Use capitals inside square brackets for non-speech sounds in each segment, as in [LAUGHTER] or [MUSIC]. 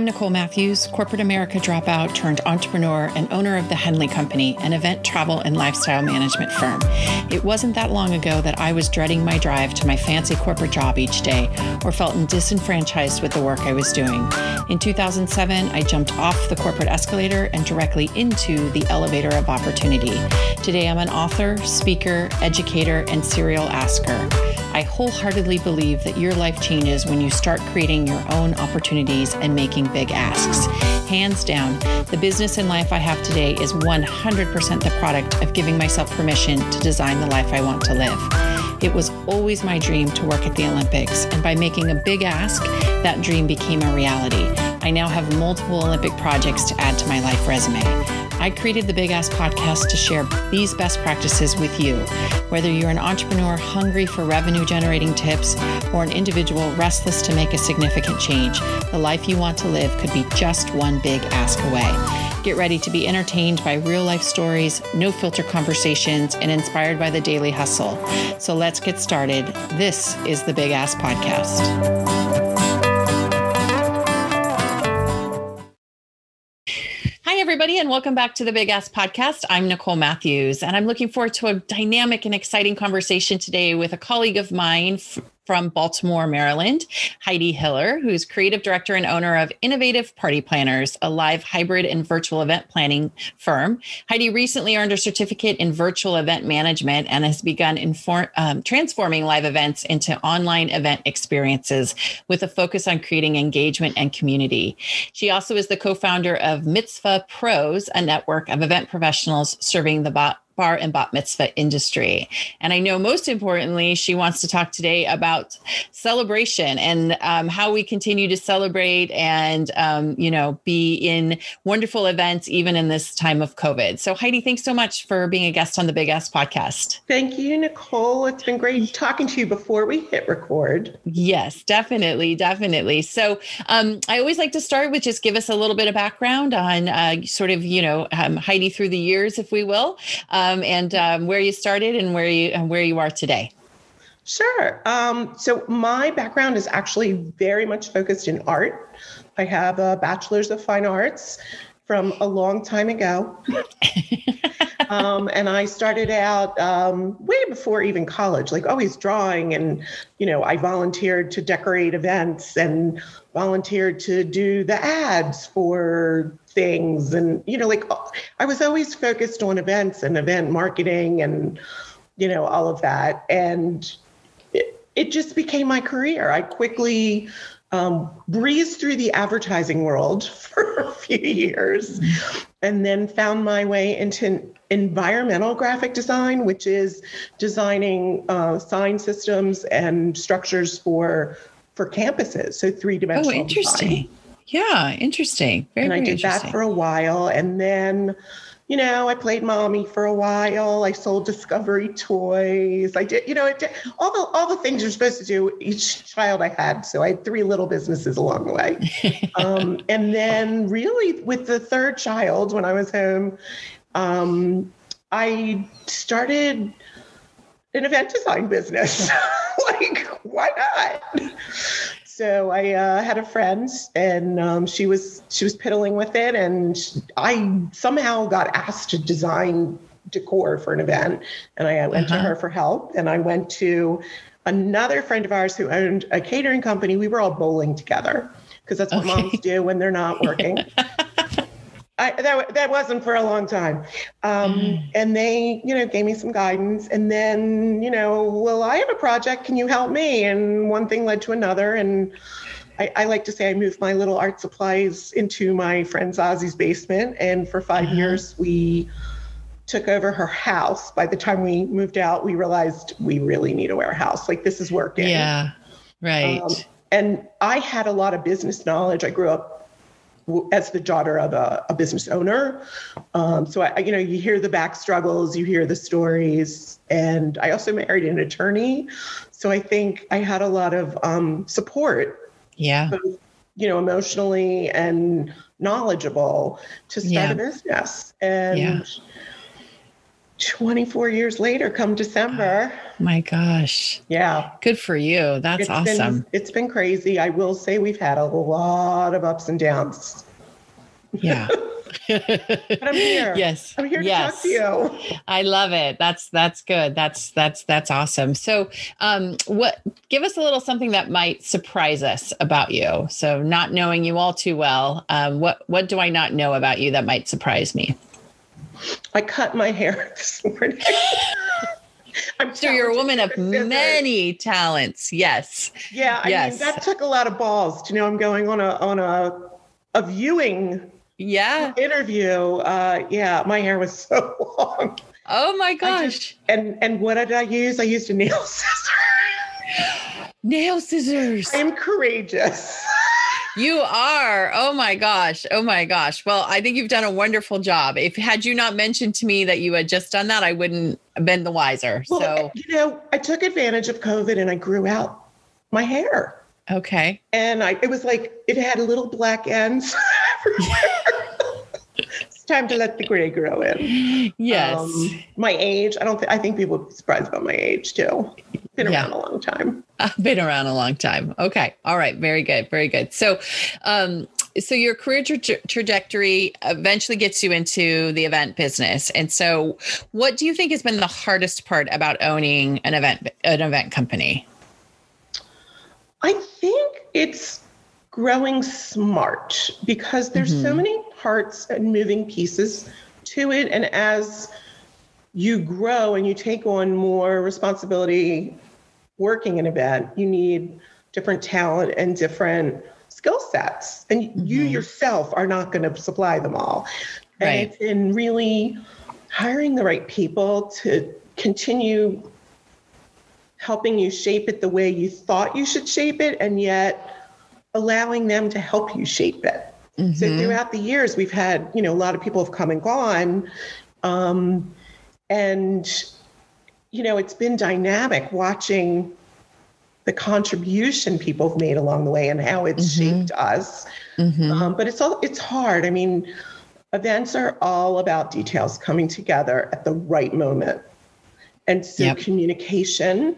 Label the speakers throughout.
Speaker 1: I'm Nicole Matthews, corporate America dropout turned entrepreneur and owner of the Henley Company, an event travel and lifestyle management firm. It wasn't that long ago that I was dreading my drive to my fancy corporate job each day or felt disenfranchised with the work I was doing. In 2007, I jumped off the corporate escalator and directly into the elevator of opportunity. Today, I'm an author, speaker, educator, and serial asker. I wholeheartedly believe that your life changes when you start creating your own opportunities and making big asks. Hands down, the business and life I have today is 100% the product of giving myself permission to design the life I want to live. It was always my dream to work at the Olympics, and by making a big ask, that dream became a reality. I now have multiple Olympic projects to add to my life resume. I created the Big Ask podcast to share these best practices with you. Whether you're an entrepreneur hungry for revenue generating tips or an individual restless to make a significant change, the life you want to live could be just one big ask away. Get ready to be entertained by real life stories, no filter conversations, and inspired by the daily hustle. So let's get started. This is the Big Ask Podcast. Hi, everybody, and welcome back to the Big Ask Podcast. I'm Nicole Matthews, and I'm looking forward to a dynamic and exciting conversation today with a colleague of mine from Baltimore, Maryland, Heidi Hiller, who's creative director and owner of Innovative Party Planners, a live hybrid and virtual event planning firm. Heidi recently earned a certificate in virtual event management and has begun inform, um, transforming live events into online event experiences with a focus on creating engagement and community. She also is the co founder of Mitzvah Pros, a network of event professionals serving the bar and bat mitzvah industry. And I know most importantly, she wants to talk today about celebration and um, how we continue to celebrate and, um, you know, be in wonderful events even in this time of COVID. So, Heidi, thanks so much for being a guest on the Big Ask podcast.
Speaker 2: Thank you, Nicole. It's been great talking to you before we hit record.
Speaker 1: Yes, definitely. Definitely. So, um, I always like to start with just give us a little bit of background on uh, sort of, you know, um, Heidi through the years, if we will. Um, and um, where you started and where you and where you are today.
Speaker 2: Sure. Um, so my background is actually very much focused in art. I have a bachelor's of fine arts from a long time ago. [LAUGHS] um, and I started out um, way before even college, like always drawing. And, you know, I volunteered to decorate events and volunteered to do the ads for things. And you know like i was always focused on events and event marketing and you know all of that. And it, it just became my career. I quickly um, breezed through the advertising world [LAUGHS] for a few years and then found my way into environmental graphic design which is designing uh, sign systems and structures for for campuses. So three-dimensional
Speaker 1: oh interesting. design. Yeah, interesting.
Speaker 2: Very, and I did that for a while. And then, you know, I played mommy for a while. I sold Discovery toys. I did, you know, did, all the all the things you're supposed to do each child I had. So I had three little businesses along the way. [LAUGHS] um, and then, really, with the third child, when I was home, um, I started an event design business. [LAUGHS] like, why not? So I uh, had a friend, and um, she was she was piddling with it, and I somehow got asked to design decor for an event, and I went uh-huh. to her for help, and I went to another friend of ours who owned a catering company. We were all bowling together because that's what okay. moms do when they're not working. [LAUGHS] I, that that wasn't for a long time, um, mm. and they, you know, gave me some guidance, and then, you know, well, I have a project. Can you help me? And one thing led to another, and I, I like to say I moved my little art supplies into my friend Zazzy's basement, and for 5 uh-huh. years we took over her house. By the time we moved out, we realized we really need a warehouse. Like this is working.
Speaker 1: Yeah, right. Um,
Speaker 2: and I had a lot of business knowledge. I grew up as the daughter of a, a business owner. Um, so I, you know, you hear the back struggles, you hear the stories, and I also married an attorney. So I think I had a lot of um, support.
Speaker 1: Yeah.
Speaker 2: Both, you know, emotionally and knowledgeable to start yeah. a business. And yeah. 24 years later, come December.
Speaker 1: My gosh.
Speaker 2: Yeah.
Speaker 1: Good for you. That's
Speaker 2: It's
Speaker 1: awesome.
Speaker 2: Been, it's been crazy. I will say we've had a lot of ups and downs.
Speaker 1: yeah. [LAUGHS]
Speaker 2: But I'm here. [LAUGHS]
Speaker 1: yes.
Speaker 2: I'm here to
Speaker 1: yes.
Speaker 2: talk to you.
Speaker 1: I love it. That's that's good. That's that's that's awesome. So, um, what? Give us a little something that might surprise us about you. So, not knowing you all too well, um, what what do I not know about you that might surprise me?
Speaker 2: I cut my hair [LAUGHS] this morning. [LAUGHS] I'm
Speaker 1: So you're a woman of
Speaker 2: scissors.
Speaker 1: many talents. Yes.
Speaker 2: Yeah, I
Speaker 1: Yes.
Speaker 2: mean that took a lot of balls. Do you know I'm going on a on a a viewing
Speaker 1: Yeah.
Speaker 2: interview. Uh, yeah, my hair was so [LAUGHS] long.
Speaker 1: Oh my gosh.
Speaker 2: just- and and what did I use? I used a nail scissor.
Speaker 1: Nail scissors.
Speaker 2: I'm courageous.
Speaker 1: You are. Oh my gosh. Oh my gosh. Well, I think you've done a wonderful job. If had you not mentioned to me that you had just done that, I wouldn't have been the wiser.
Speaker 2: Well,
Speaker 1: so, eh,
Speaker 2: you know, I took advantage of COVID and I grew out my hair.
Speaker 1: okay.
Speaker 2: And I it was like it had little black ends everywhere. [LAUGHS] [LAUGHS] time to let the gray grow in.
Speaker 1: Yes.
Speaker 2: Um, my age, I don't think I think people would be surprised about my age too. Been
Speaker 1: Yeah.
Speaker 2: around a long time. [LAUGHS]
Speaker 1: I've been around a long time. Okay. All right. Very good. Very good. So, um, so your career tra- trajectory eventually gets you into the event business. And so, what do you think has been the hardest part about owning an event an event company?
Speaker 2: I think it's growing smart because there's so
Speaker 1: Mhm.
Speaker 2: many parts and moving pieces to it. And as you grow and you take on more responsibility working in an event, you need different talent and different skill sets. And you
Speaker 1: Mhm.
Speaker 2: yourself are not going to supply them all. And
Speaker 1: Right.
Speaker 2: it's in really hiring the right people to continue helping you shape it the way you thought you should shape it and yet allowing them to help you shape it so
Speaker 1: Mhm.
Speaker 2: throughout the years we've had you know a lot of people have come and gone um, and you know it's been dynamic watching the contribution people have made along the way and how it's
Speaker 1: Mhm.
Speaker 2: shaped us
Speaker 1: Mhm.
Speaker 2: um, but it's all it's hard i mean events are all about details coming together at the right moment and so
Speaker 1: Yep.
Speaker 2: communication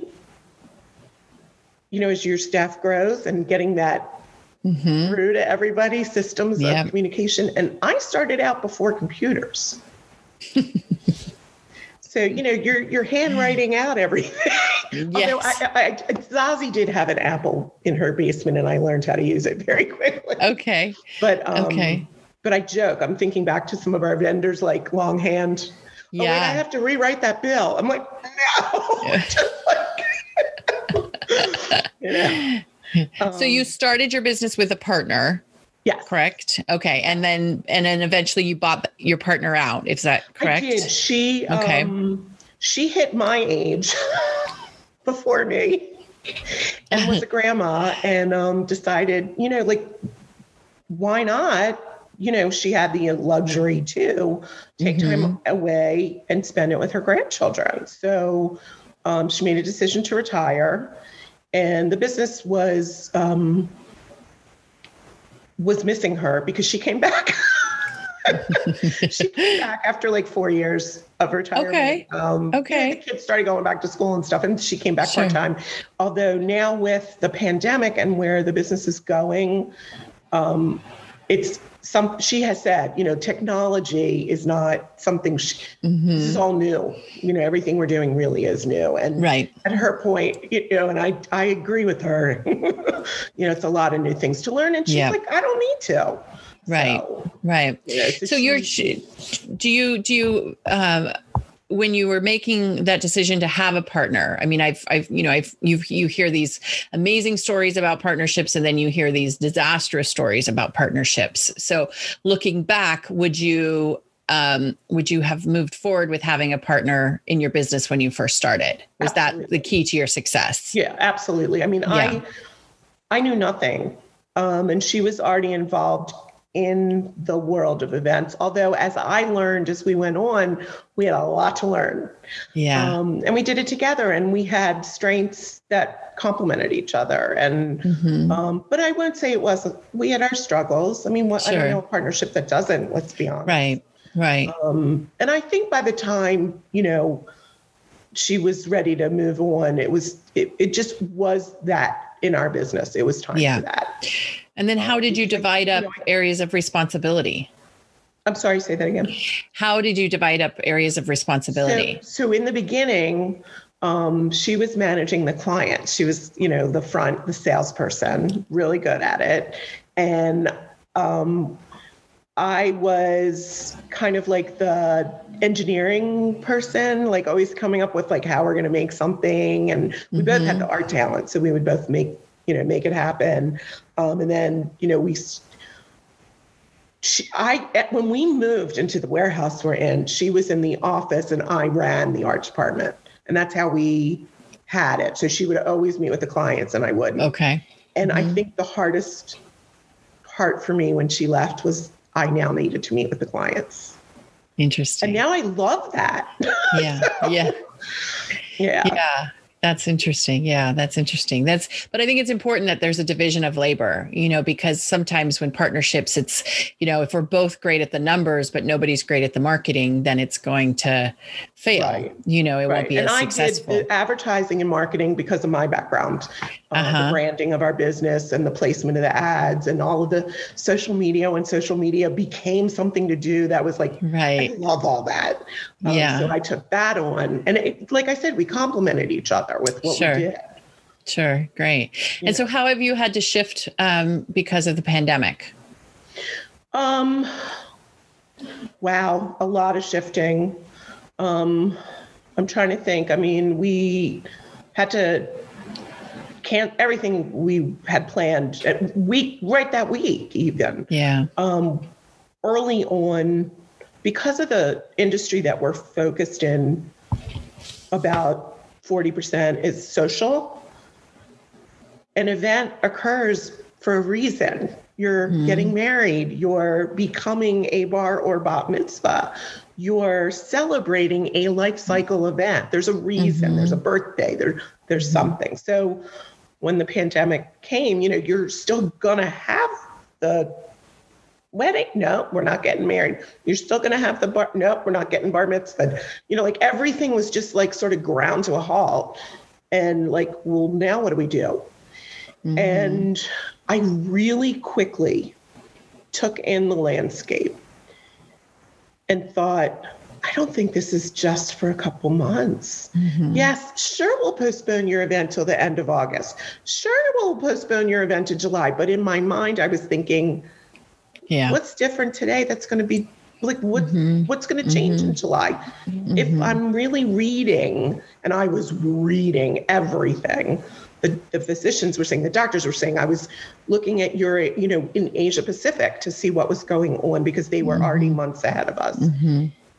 Speaker 2: you know as your staff grows and getting that
Speaker 1: Mhm.
Speaker 2: through to everybody systems
Speaker 1: Yep.
Speaker 2: of communication and i started out before computers [LAUGHS] so you know you're you're handwriting out everything [LAUGHS] although
Speaker 1: Yes.
Speaker 2: I, I, I, zazie did have an apple in her basement and i learned how to use it very [LAUGHS] quickly
Speaker 1: Okay.
Speaker 2: but um,
Speaker 1: Okay.
Speaker 2: but i joke i'm thinking back to some of our vendors like longhand oh wait i have to rewrite that bill i'm like no
Speaker 1: Yeah.
Speaker 2: Just like- you know
Speaker 1: so you
Speaker 2: Um,
Speaker 1: started your business with a partner,
Speaker 2: yes
Speaker 1: correct? Okay. And then and then eventually you bought your partner out. Is that correct?
Speaker 2: I did. She
Speaker 1: Okay.
Speaker 2: um, she hit my age [LAUGHS] before me and was a [LAUGHS] grandma and um, decided, you know, like why not? You know, she had the luxury to take time away and spend it with her grandchildren. So um, she made a decision to retire, and the business was um, was missing her because she came back. [LAUGHS] she came back after like four years of retirement.
Speaker 1: Okay.
Speaker 2: Um,
Speaker 1: Okay.
Speaker 2: you know, the kids started going back to school and stuff, and she came back
Speaker 1: Sure.
Speaker 2: part time. Although now with the pandemic and where the business is going, um, it's some. She has said, you know, technology is not something. She,
Speaker 1: Mhm.
Speaker 2: This is all new. You know, everything we're doing really is new. And
Speaker 1: Right.
Speaker 2: at her point, you know, and I I agree with her. [LAUGHS] you know, it's a lot of new things to learn, and she's
Speaker 1: Yeah.
Speaker 2: like, I don't need to.
Speaker 1: Right.
Speaker 2: So,
Speaker 1: Right.
Speaker 2: you know,
Speaker 1: So you're
Speaker 2: she-
Speaker 1: do you do you um when you were making that decision to have a partner i mean i've i've you know i've you you hear these amazing stories about partnerships and then you hear these disastrous stories about partnerships so looking back would you um would you have moved forward with having a partner in your business when you first started was that the key to your success
Speaker 2: Yeah, absolutely. I mean,
Speaker 1: Yeah.
Speaker 2: I I knew nothing, um, and she was already involved in the world of events. Although, as I learned as we went on, we had a lot to learn,
Speaker 1: yeah
Speaker 2: um, and we did it together, and we had strengths that complemented each other. And
Speaker 1: Mhm.
Speaker 2: um, but I won't say it wasn't. We had our struggles. I mean, what, I don't know a partnership that doesn't. Let's be honest.
Speaker 1: right Right.
Speaker 2: Um, and I think by the time, you know, she was ready to move on, it was, it, it just was that in our business. It was time
Speaker 1: Yeah.
Speaker 2: for that.
Speaker 1: And then how did you divide up areas of responsibility?
Speaker 2: I'm sorry, say that again.
Speaker 1: How did you divide up areas of responsibility?
Speaker 2: So, so in the beginning, um, she was managing the client. She was, you know, the front, the salesperson, really good at it. And um, I was kind of like the engineering person, like always coming up with like how we're going to make something. And we both had the art talent, so we would both make, you know, make it happen. Um, and then, you know, we she, I when we moved into the warehouse we're in, she was in the office and I ran the art department, and that's how we had it. So she would always meet with the clients, and I wouldn't.
Speaker 1: okay.
Speaker 2: And I think the hardest part for me when she left was I now needed to meet with the clients,
Speaker 1: Interesting.
Speaker 2: and now I love that.
Speaker 1: yeah. Yeah. [LAUGHS]
Speaker 2: yeah.
Speaker 1: Yeah. That's interesting. Yeah, that's interesting. That's, but I think it's important that there's a division of labor, you know, because sometimes when partnerships, it's, you know, if we're both great at the numbers, but nobody's great at the marketing, then it's going to fail.
Speaker 2: Right.
Speaker 1: You know, it won't be
Speaker 2: and
Speaker 1: as
Speaker 2: I
Speaker 1: successful.
Speaker 2: did advertising and marketing because of my background, uh,
Speaker 1: Uh-huh.
Speaker 2: the branding of our business and the placement of the ads and all of the social media. When social media became something to do, that was like
Speaker 1: right.
Speaker 2: I love all that. Um,
Speaker 1: Yeah.
Speaker 2: So I took that on, and it, like I said, we complemented each other with what
Speaker 1: Sure.
Speaker 2: we did.
Speaker 1: Sure. Great. And so, how have you had to shift um, because of the pandemic?
Speaker 2: Um, wow, a lot of shifting. Um, I'm trying to think. I mean, we had to can't everything we had planned at week right that week even
Speaker 1: Yeah.
Speaker 2: um, early on because of the industry that we're focused in about 40% is social. An event occurs for a reason. You're hmm. getting married you're becoming a bar or bat mitzvah you're celebrating a life cycle event. There's a reason mm-hmm. there's a birthday there, there's hmm. something. So when the pandemic came you know you're still gonna have the wedding? No we're not getting married. You're still going to have the bar no we're not getting bar mitzvah But, you know like everything was just like sort of ground to a halt. And like well now what do we do? Mm-hmm. And i really quickly took in the landscape and thought i don't think this is just for a couple months. Mm-hmm. Yes sure we'll postpone your event till the end of august. Sure we'll postpone your event to july. But in my mind i was thinking
Speaker 1: Yeah.
Speaker 2: what's different today that's going to be like what mm-hmm. what's going to mm-hmm. change in july? Mm-hmm. If i'm really reading and i was reading everything the, the physicians were saying the doctors were saying i was looking at your you know in asia pacific to see what was going on because they were already months ahead of us.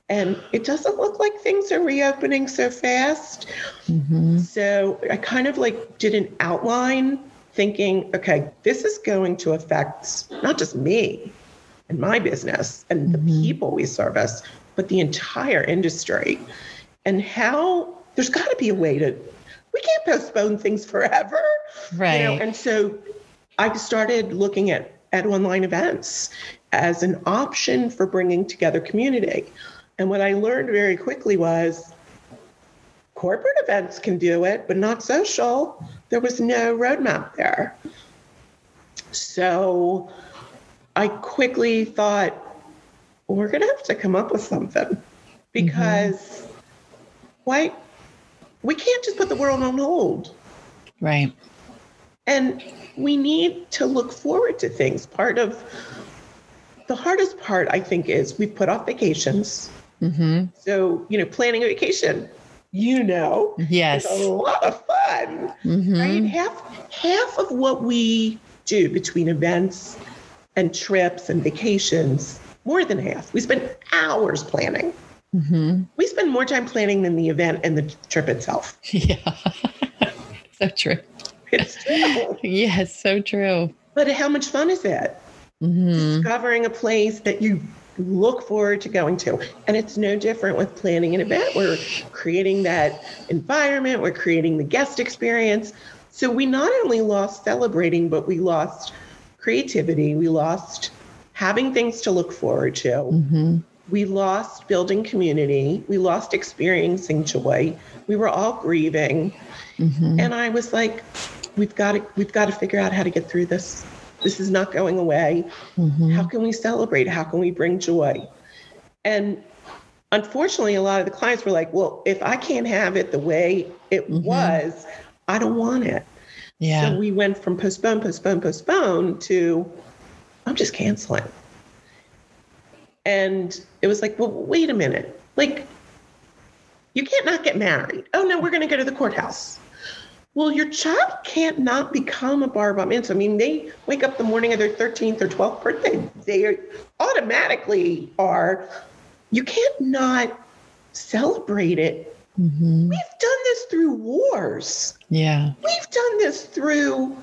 Speaker 2: And it doesn't look like things are reopening so fast. So I kind of like did an outline thinking, okay, this is going to affect not just me and my business and the mm-hmm. people we service, but the entire industry. And how there's got to be a way to, we can't postpone things forever.
Speaker 1: Right.
Speaker 2: You know, and so I started looking at, at online events as an option for bringing together community. And what I learned very quickly was corporate events can do it, but not social. There was no roadmap there. So I quickly thought, we're going to have to come up with something because why? We can't just put the world on hold.
Speaker 1: Right.
Speaker 2: And we need to look forward to things. Part of the hardest part, I think, is we put off vacations.
Speaker 1: Mm-hmm.
Speaker 2: So, you know, planning a vacation, you know,
Speaker 1: Yes.
Speaker 2: is a lot of fun,
Speaker 1: Mhm.
Speaker 2: right? Half half of what we do between events and trips and vacations, more than half, we spend hours planning.
Speaker 1: Mm-hmm.
Speaker 2: We spend more time planning than the event and the trip itself. [LAUGHS]
Speaker 1: Yeah. [LAUGHS] so true.
Speaker 2: It's true. [LAUGHS]
Speaker 1: Yes. So true.
Speaker 2: but how much fun is it?
Speaker 1: Mm-hmm.
Speaker 2: discovering a place that you look forward to going to. And it's no different with planning an event. We're creating that environment, we're creating the guest experience. So we not only lost celebrating, but we lost creativity, we lost having things to look forward to.
Speaker 1: Mm-hmm.
Speaker 2: we lost building community, we lost experiencing joy. We were all grieving. Mm-hmm. And I was like, we've got to we've got to figure out how to get through this. This is not going away. Mm-hmm. How can we celebrate? How can we bring joy? And unfortunately, a lot of the clients were like, well, if I can't have it the way it mm-hmm. was, I don't want it. Yeah. So we went from postpone, postpone, postpone to I'm just canceling. And it was like, well, wait a minute. Like, you can't not get married. Oh, no, we're going to go to the courthouse. Well, your child can't not become a bar mitzvah. I mean, they wake up the morning of their 13th or 12th birthday. They automatically are you can't not celebrate it. Mm-hmm. We've done this through wars.
Speaker 1: Yeah.
Speaker 2: We've done this through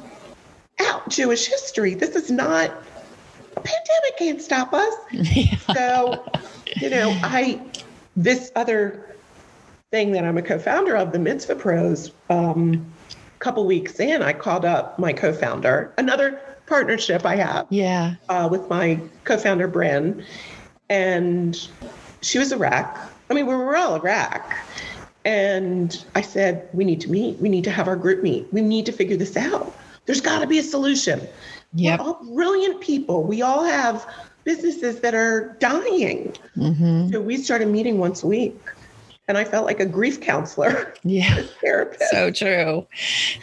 Speaker 2: out Jewish history. This is not a pandemic can't stop us. [LAUGHS] Yeah. So, you know, I this other thing that I'm a co-founder of, the Mitzvah Pros, um, a couple weeks in, I called up my co-founder, another partnership I have.
Speaker 1: Yeah.
Speaker 2: Uh, with my co-founder Bren, and she was a wreck. I mean, we were all a wreck. And I said, we need to meet. We need to have our group meet. We need to figure this out. There's got to be a solution. Yep. We're all brilliant people. We all have businesses that are dying. Mm-hmm. So we started meeting once a week. And I felt like a grief counselor. [LAUGHS]
Speaker 1: Yeah. therapist. So true.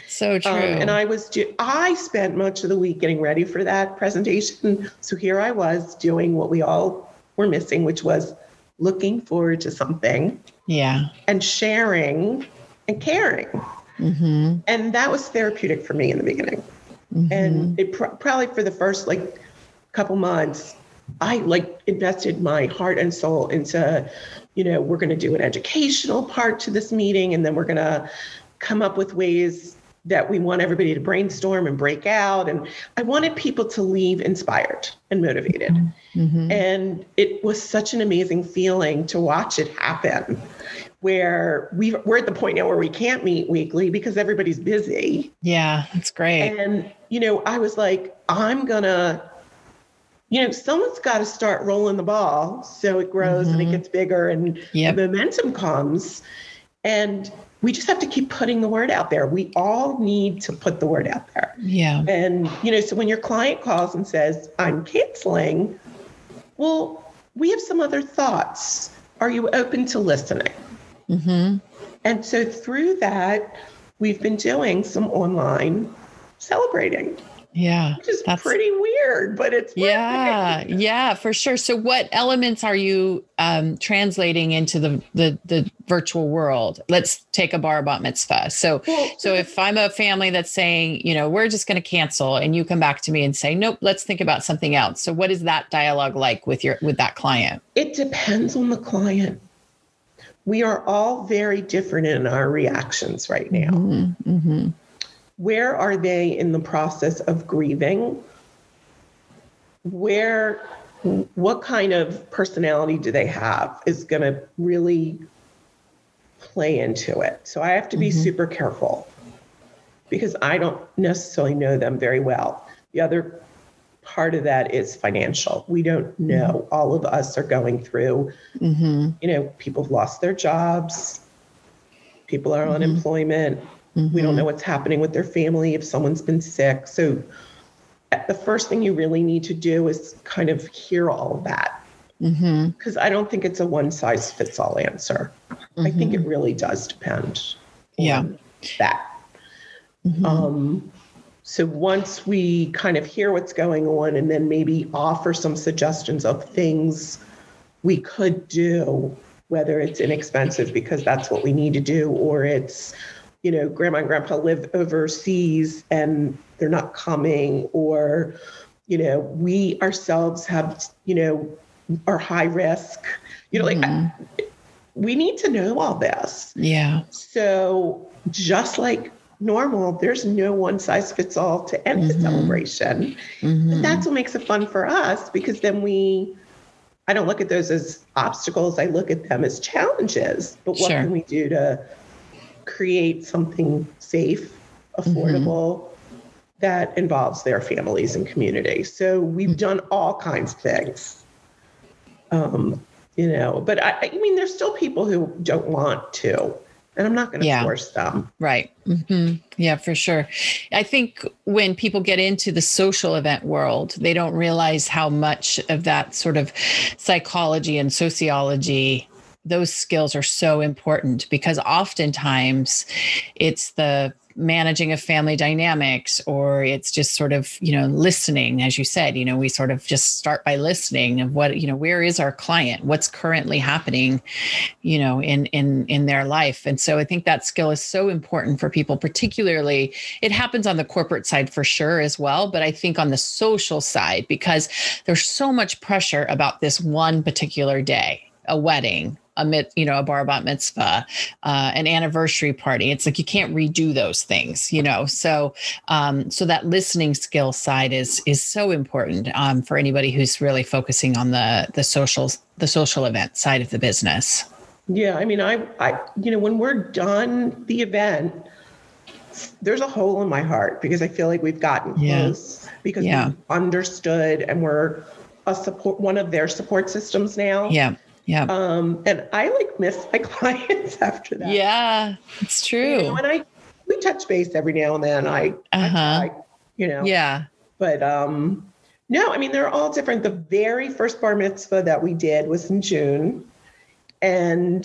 Speaker 1: So um, true. Um,
Speaker 2: and I was, I spent much of the week getting ready for that presentation. So here I was doing what we all were missing, which was looking forward to something.
Speaker 1: Yeah.
Speaker 2: And sharing and caring. Mm-hmm. And that was therapeutic for me in the beginning. Mm-hmm. And it pr- probably for the first like couple months, I like invested my heart and soul into, you know, we're going to do an educational part to this meeting, and then we're going to come up with ways that we want everybody to brainstorm and break out. And I wanted people to leave inspired and motivated. Mm-hmm. And it was such an amazing feeling to watch it happen where we we're at the point now where we can't meet weekly because everybody's busy.
Speaker 1: Yeah, that's great.
Speaker 2: And you know, I was like, I'm gonna, you know, someone's got to start rolling the ball so it grows mm-hmm. and it mm-hmm. gets bigger and yep. the momentum comes. And we just have to keep putting the word out there. We all need to put the word out there.
Speaker 1: Yeah.
Speaker 2: And, you know, so when your client calls and says, I'm canceling, well, we have some other thoughts. Are you open to listening? Mm-hmm. And so through that, we've been doing some online celebrating.
Speaker 1: Yeah.
Speaker 2: Which is that's pretty weird, but it's
Speaker 1: yeah, yeah, for sure. So what elements are you um, translating into the, the the virtual world? Let's take a bar bat mitzvah. So well, so if I'm a family that's saying, you know, we're just going to cancel and you come back to me and say, nope, let's think about something else. So what is that dialogue like with your with that client?
Speaker 2: It depends on the client. We are all very different in our reactions right now. Mm-hmm, mm-hmm where are they in the process of grieving? Where, what kind of personality do they have is going to really play into it. So I have to be mm-hmm. super careful because I don't necessarily know them very well. The other part of that is financial. We don't know. Mm-hmm. All of us are going through, mm-hmm. you know, people have lost their jobs, people are on mm-hmm. unemployment, Mm-hmm. We don't know mm-hmm. what's happening with their family if someone's been sick. So the first thing you really need to do is kind of hear all of that. Because mm-hmm. I don't think it's a one size fits all answer. Mm-hmm. I think it mm-hmm. really does depend
Speaker 1: yeah.
Speaker 2: that. Mm-hmm. Um, so once we kind of hear what's going on and then maybe offer some suggestions of things we could do, whether it's inexpensive because that's what we need to do, or it's you know, grandma and grandpa live overseas and they're not coming, or, you know, we ourselves have, you know, are high risk. You know, like mm-hmm. we need to know all this.
Speaker 1: Yeah.
Speaker 2: So just like normal, there's no one size fits all to any mm-hmm. celebration. Mm-hmm. that's what makes it fun for us because then we I don't look at those as obstacles. I look at them as challenges. But what sure. can we do to create something safe, affordable, mm-hmm. that involves their families and community. So we've mm-hmm. done all kinds of things. Um, you know, but I, I mean, there's still people who don't want to, and I'm not going to
Speaker 1: Yeah.
Speaker 2: force them.
Speaker 1: Right. hmm Yeah, for sure. I think when people get into the social event world, they don't realize how much of that sort of psychology and sociology, those skills are so important because oftentimes it's the managing of family dynamics or it's just sort of you know listening as you said you know we sort of just start by listening of what you know where is our client? What's currently happening you know in in in their life? And so i think that skill is so important for people particularly it happens on the corporate side for sure as well but i think on the social side because there's so much pressure about this one particular day a wedding a mit, you know a bar bat mitzvah uh, an anniversary party it's like you can't redo those things you know so um, so that listening skill side is is so important um, for anybody who's really focusing on the the social the social event side of the business
Speaker 2: Yeah, I mean, I, I, you know, when we're done the event, there's a hole in my heart because I feel like we've gotten
Speaker 1: Yeah.
Speaker 2: close because
Speaker 1: Yeah.
Speaker 2: we understood and we're a support, one of their support systems now.
Speaker 1: yeah yeah
Speaker 2: Um, and I like miss my [LAUGHS] clients after that.
Speaker 1: yeah it's
Speaker 2: You
Speaker 1: true
Speaker 2: know, and I, we touch base every now and then. I,
Speaker 1: Uh-huh.
Speaker 2: I, you know,
Speaker 1: yeah
Speaker 2: but um, no, I mean they're all different. The very first bar mitzvah that we did was in June, and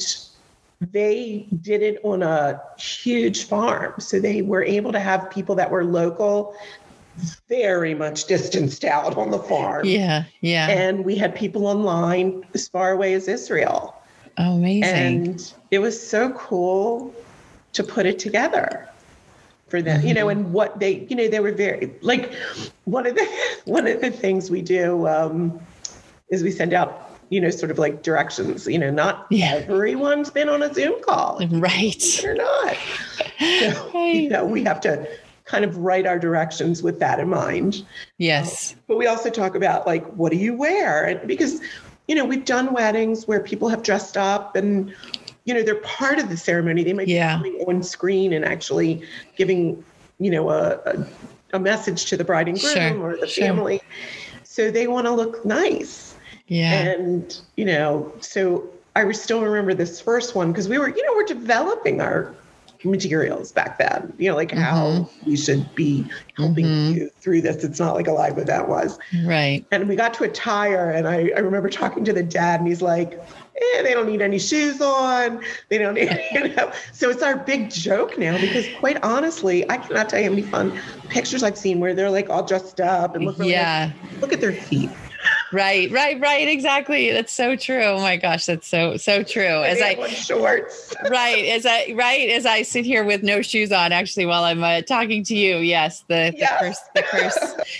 Speaker 2: they did it on a huge farm. So they were able to have people that were local, very much distanced out on the farm.
Speaker 1: yeah yeah
Speaker 2: And we had people online as far away as Israel.
Speaker 1: oh, amazing
Speaker 2: And it was so cool to put it together for them, you know,
Speaker 1: Mm-hmm.
Speaker 2: and what they, you know, they were very like one of the [LAUGHS] one of the things we do um, is we send out, you know, sort of like directions. You know, not
Speaker 1: Yeah.
Speaker 2: everyone's been on a Zoom call,
Speaker 1: right
Speaker 2: or not. [LAUGHS] So, you know, we have to kind of write our directions with that in mind.
Speaker 1: yes um,
Speaker 2: But we also talk about like, what do you wear? And because, you know, we've done weddings where people have dressed up and, you know, they're part of the ceremony. They might
Speaker 1: Yeah.
Speaker 2: be coming on screen and actually giving, you know, a, a, a message to the bride and groom
Speaker 1: Sure,
Speaker 2: or the
Speaker 1: sure.
Speaker 2: family. So they want to look nice.
Speaker 1: yeah
Speaker 2: And, you know, so I still remember this first one because we were, you know, we're developing our materials back then, you know, like how
Speaker 1: Mm-hmm.
Speaker 2: we should be helping you through this. It's not like a live event was.
Speaker 1: right
Speaker 2: And we got to a tire, and I, I remember talking to the dad, and he's like, eh, they don't need any shoes on. They don't [LAUGHS] need, you know. So it's our big joke now because, quite honestly, I cannot tell you how many fun pictures I've seen where they're like all dressed up and look really
Speaker 1: yeah
Speaker 2: nice. Look at their feet.
Speaker 1: Right right right. Exactly. That's so true. Oh my gosh that's so so true. As i
Speaker 2: shorts. [LAUGHS]
Speaker 1: right as i right as i sit here with no shoes on actually while i'm uh, talking to you. Yes the, the curse the curse.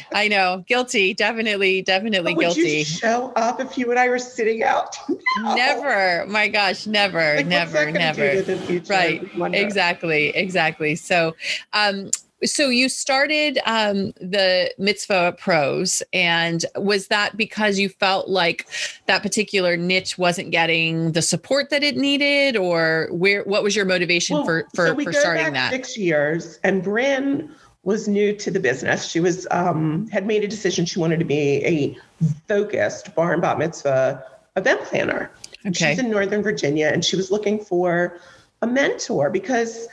Speaker 1: [LAUGHS] I know. Guilty. Definitely definitely
Speaker 2: Would you
Speaker 1: guilty.
Speaker 2: show up if you and I were sitting out? [LAUGHS] No.
Speaker 1: never. My gosh never
Speaker 2: Like,
Speaker 1: never never
Speaker 2: do to the future?
Speaker 1: right. Exactly exactly. So um so you started um, the mitzvah pros and was that because you felt like that particular niche wasn't getting the support that it needed or where what was your motivation
Speaker 2: Well,
Speaker 1: for for,
Speaker 2: so we
Speaker 1: for
Speaker 2: go
Speaker 1: starting
Speaker 2: back
Speaker 1: that
Speaker 2: Six years, and Bryn was new to the business. She was um, had made a decision she wanted to be a focused bar and bat mitzvah event planner.
Speaker 1: okay
Speaker 2: She's in Northern Virginia, and she was looking for a mentor because,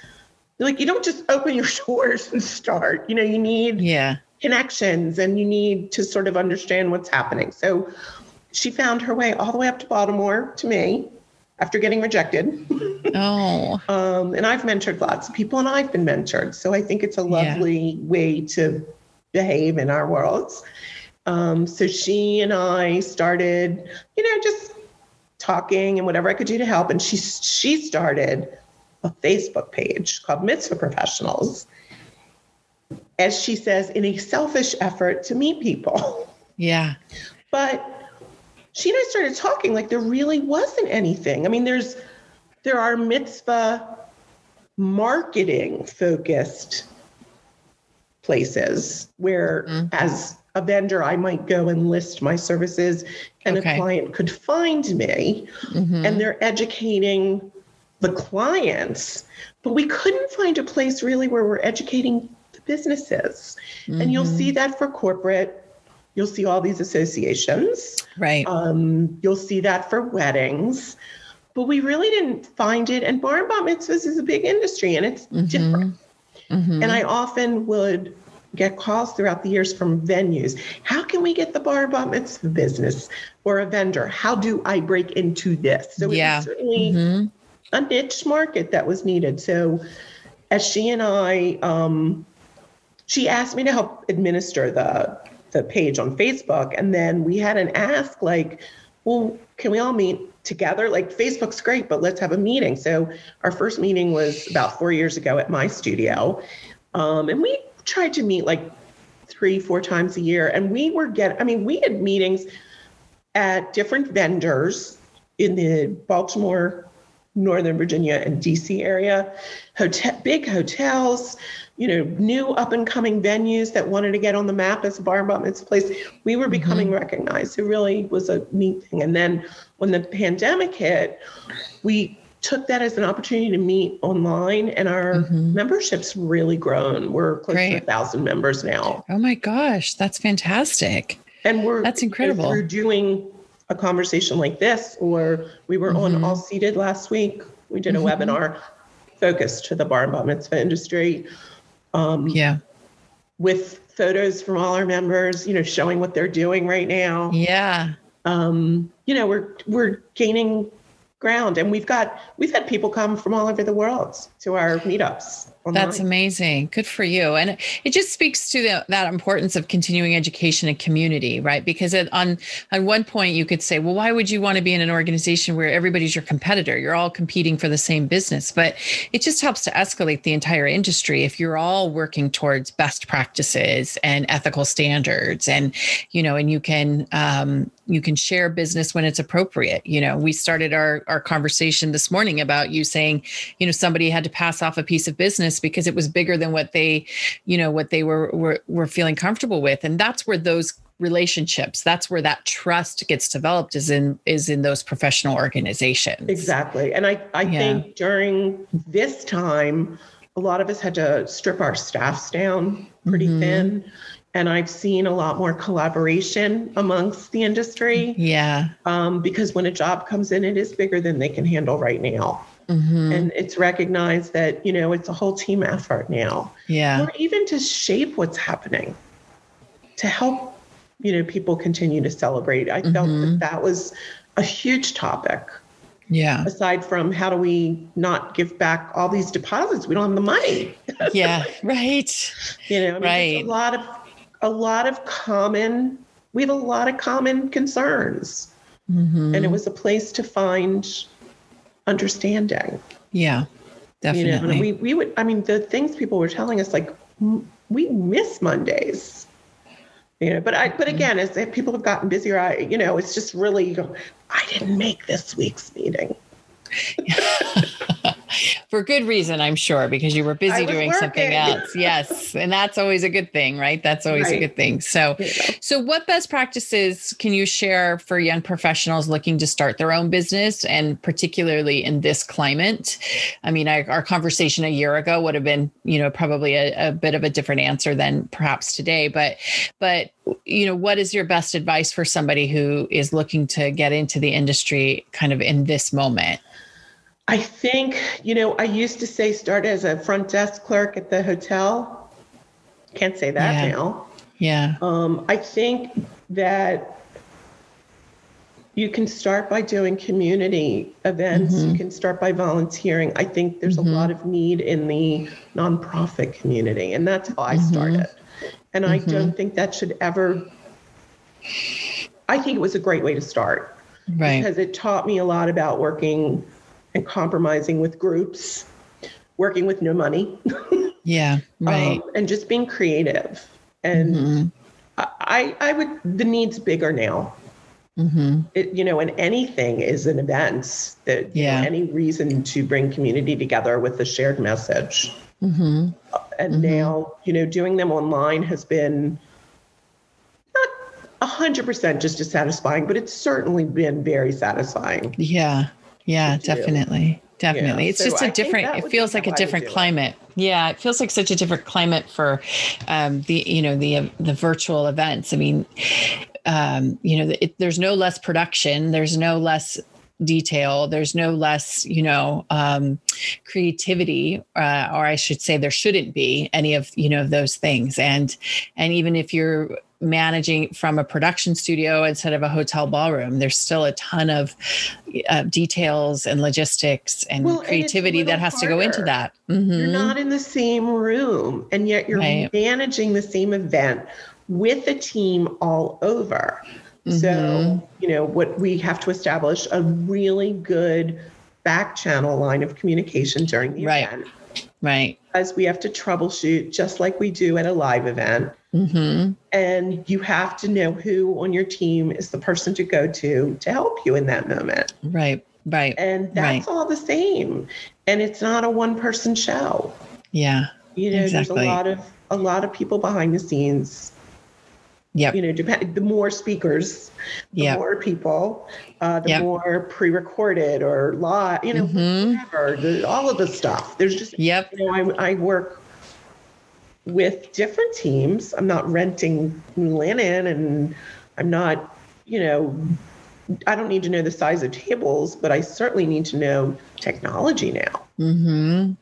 Speaker 2: like, you don't just open your [LAUGHS] doors and start. You know, you need
Speaker 1: yeah
Speaker 2: connections and you need to sort of understand what's happening. So she found her way all the way up to Baltimore to me after getting rejected. [LAUGHS]
Speaker 1: oh
Speaker 2: Um, and I've mentored lots of people and I've been mentored. So I think it's a
Speaker 1: Yeah.
Speaker 2: lovely way to behave in our worlds. Um, so she and I started, you know, just talking and whatever I could do to help. And she she started a Facebook page called Mitzvah Professionals. As she says, in a selfish effort to meet people.
Speaker 1: yeah
Speaker 2: But she and I started talking like there really wasn't anything. I mean, there's there are mitzvah marketing focused places where
Speaker 1: Mhm.
Speaker 2: as a vendor I might go and list my services and
Speaker 1: Okay.
Speaker 2: a client could find me
Speaker 1: Mhm.
Speaker 2: and they're educating the clients. But we couldn't find a place really where we're educating the businesses. And you'll see that for corporate you'll see all these associations.
Speaker 1: Right.
Speaker 2: Um, you'll see that for weddings, but we really didn't find it. And bar and bat mitzvahs is a big industry, and it's
Speaker 1: Mhm.
Speaker 2: different.
Speaker 1: Mhm.
Speaker 2: And I often would get calls throughout the years from venues. How can we get the bar and bat mitzvah business or a vendor? How do I break into this? So
Speaker 1: Yeah.
Speaker 2: certainly
Speaker 1: Mhm.
Speaker 2: A niche market that was needed. So as she and I, um, she asked me to help administer the the page on Facebook, and then we had an ask like, well, can we all meet together? Like Facebook's great, but let's have a meeting. So our first meeting was about four years ago at my studio, um, and we tried to meet like three, four times a year, and we were get. I mean, we had meetings at different vendors in the Baltimore, Northern Virginia, and DC area, hotel, big hotels, you know, new up and coming venues that wanted to get on the map as a bar and mitzvah place. We were becoming recognized. It really was a neat thing. And then when the pandemic hit, we took that as an opportunity to meet online, and our
Speaker 1: Mhm.
Speaker 2: membership's really grown. We're close to a thousand members now.
Speaker 1: Oh my gosh, that's fantastic.
Speaker 2: And we're
Speaker 1: That's
Speaker 2: you know,
Speaker 1: incredible.
Speaker 2: through doing a conversation like this, or we were
Speaker 1: Mhm.
Speaker 2: on AllSeated last week. We did a
Speaker 1: Mhm.
Speaker 2: webinar focused to the bar and bat mitzvah industry um,
Speaker 1: Yeah.
Speaker 2: with photos from all our members, you know, showing what they're doing right now.
Speaker 1: Yeah.
Speaker 2: Um, you know, we're we're gaining ground, and we've got we've had people come from all over the world to our meetups.
Speaker 1: That's amazing. Good for you. And it just speaks to the, that importance of continuing education and community, right? Because it, on on one point you could say, well, why would you want to be in an organization where everybody's your competitor? You're all competing for the same business, but it just helps to escalate the entire industry if you're all working towards best practices and ethical standards, and you know, and you can um, you can share business when it's appropriate. You know, we started our our conversation this morning about you saying, you know, somebody had to pass off a piece of business because it was bigger than what they, you know, what they were were were feeling comfortable with, and that's where those relationships that's where that trust gets developed is in is in those professional organizations
Speaker 2: Exactly. And I, I
Speaker 1: Yeah.
Speaker 2: think during this time, a lot of us had to strip our staffs down pretty
Speaker 1: Mhm.
Speaker 2: thin. And I've seen a lot more collaboration amongst the industry
Speaker 1: yeah
Speaker 2: um, because when a job comes in, it is bigger than they can handle right now.
Speaker 1: Mhm.
Speaker 2: And it's recognized that, you know, it's a whole team effort now,
Speaker 1: yeah
Speaker 2: or even to shape what's happening to help, you know, people continue to celebrate. I felt
Speaker 1: Mhm.
Speaker 2: that that was a huge topic
Speaker 1: yeah
Speaker 2: aside from how do we not give back all these deposits? We don't have the money.
Speaker 1: yeah [LAUGHS] right
Speaker 2: You know, I mean,
Speaker 1: Right.
Speaker 2: a lot of a lot of common. We have a lot of common concerns,
Speaker 1: Mhm.
Speaker 2: and it was a place to find understanding.
Speaker 1: yeah
Speaker 2: You know,
Speaker 1: definitely
Speaker 2: we we would. I mean, the things people were telling us, like "M- we miss Mondays. You know, but I but again, as people have gotten busier, I you know, it's just really. you go, I didn't make this week's meeting. [LAUGHS] [LAUGHS]
Speaker 1: for good reason i'm sure because you were busy doing something [LAUGHS] else yes and that's always a good thing right that's always a good thing so. So, what best practices can you share for young professionals looking to start their own business, and particularly in this climate? I mean, I, our conversation a year ago would have been, you know, probably a, a bit of a different answer than perhaps today. But, but you know, what is your best advice for somebody who is looking to get into the industry, kind of in this moment?
Speaker 2: I think, you know, I used to say start as a front desk clerk at the hotel. Can't say that
Speaker 1: Yeah.
Speaker 2: now.
Speaker 1: Yeah.
Speaker 2: Um, I think that you can start by doing community events. You
Speaker 1: Mhm.
Speaker 2: can start by volunteering. I think there's
Speaker 1: Mhm.
Speaker 2: a lot of need in the nonprofit community, and that's how I
Speaker 1: Mhm.
Speaker 2: started. And I
Speaker 1: Mhm.
Speaker 2: don't think that should ever. I think it was a great way to start
Speaker 1: Right.
Speaker 2: because it taught me a lot about working and compromising with groups, working with no money,
Speaker 1: Yeah. [LAUGHS] Right.
Speaker 2: um, and just being creative. And
Speaker 1: Mhm.
Speaker 2: I, I would, the need's bigger now.
Speaker 1: Mhm.
Speaker 2: It, you know, and anything is an event that, you know,
Speaker 1: Yeah.
Speaker 2: any reason to bring community together with a shared message.
Speaker 1: Mhm.
Speaker 2: And
Speaker 1: Mhm.
Speaker 2: now, you know, doing them online has been not 100% just as satisfying, but it's certainly been very satisfying.
Speaker 1: Yeah. Yeah, definitely. Definitely. it's
Speaker 2: so
Speaker 1: just
Speaker 2: I
Speaker 1: a
Speaker 2: think
Speaker 1: different, it feels like a
Speaker 2: I
Speaker 1: different
Speaker 2: do it.
Speaker 1: climate. Yeah, it feels like such a different climate for um, the you know the the virtual events. I mean, um, you know, it, there's no less production, there's no less detail there's no less you know um, creativity uh, or i should say there shouldn't be any of you know those things and and even if you're managing from a production studio instead of a hotel ballroom there's still a ton of uh, details and logistics and well, creativity and that has harder. to go into that
Speaker 2: mm-hmm. you're not in the same room and yet you're right. managing the same event with a team all over mm-hmm. so you know what we have to establish a really good back channel line of communication during the
Speaker 1: right.
Speaker 2: event
Speaker 1: right
Speaker 2: as we have to troubleshoot just like we do at a live event Mm-hmm. And you have to know who on your team is the person to go to to help you in that moment.
Speaker 1: Right, right.
Speaker 2: And that's
Speaker 1: right.
Speaker 2: all the same. And it's not a one person show.
Speaker 1: Yeah.
Speaker 2: You know, exactly. there's a lot of a lot of people behind the scenes.
Speaker 1: Yeah.
Speaker 2: You know, depend, the more speakers, the yep. more people, uh, the yep. more pre-recorded or law, you know, mm-hmm. whatever, the, all of the stuff. There's just,
Speaker 1: yep.
Speaker 2: you know, I, I work with different teams. I'm not renting linen and I'm not, you know, I don't need to know the size of tables, but I certainly need to know technology now.
Speaker 1: Mm-hmm.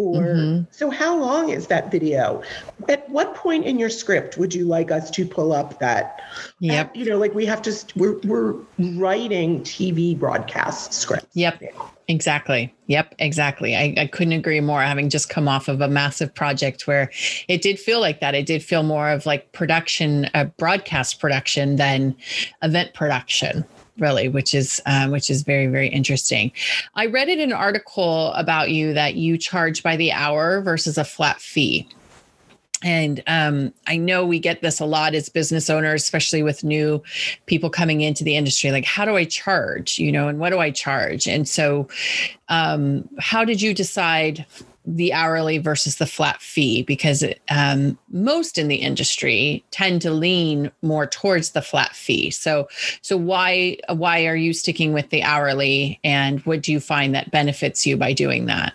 Speaker 2: Or mm-hmm. so, how long is that video? At what point in your script would you like us to pull up that?
Speaker 1: Yep.
Speaker 2: you know, like we have to. We're we're writing TV broadcast scripts.
Speaker 1: Yep. Exactly. Yep, exactly. I, I couldn't agree more. Having just come off of a massive project where it did feel like that. It did feel more of like production, uh, broadcast production than event production really which is uh, which is very very interesting i read in an article about you that you charge by the hour versus a flat fee and um, I know we get this a lot as business owners, especially with new people coming into the industry. Like, how do I charge? You know, and what do I charge? And so, um, how did you decide the hourly versus the flat fee? Because um, most in the industry tend to lean more towards the flat fee. So, so why why are you sticking with the hourly? And what do you find that benefits you by doing that?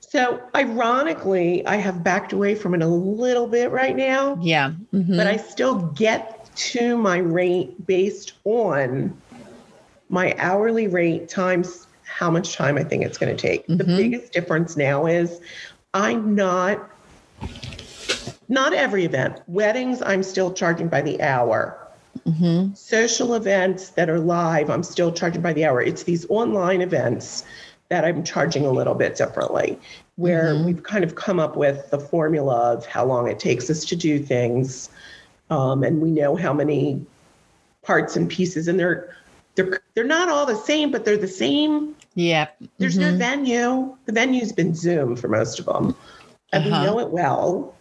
Speaker 2: So, ironically, I have backed away from it a little bit right now.
Speaker 1: Yeah. Mm-hmm.
Speaker 2: But I still get to my rate based on my hourly rate times how much time I think it's going to take. Mm-hmm. The biggest difference now is I'm not not every event. Weddings, I'm still charging by the hour. Mm-hmm. Social events that are live, I'm still charging by the hour. It's these online events that I'm charging a little bit differently where mm-hmm. we've kind of come up with the formula of how long it takes us to do things. Um, and we know how many parts and pieces, and they're they're they're not all the same, but they're the same.
Speaker 1: Yeah.
Speaker 2: There's mm-hmm. no venue. The venue's been Zoom for most of them, and uh-huh. we know it well.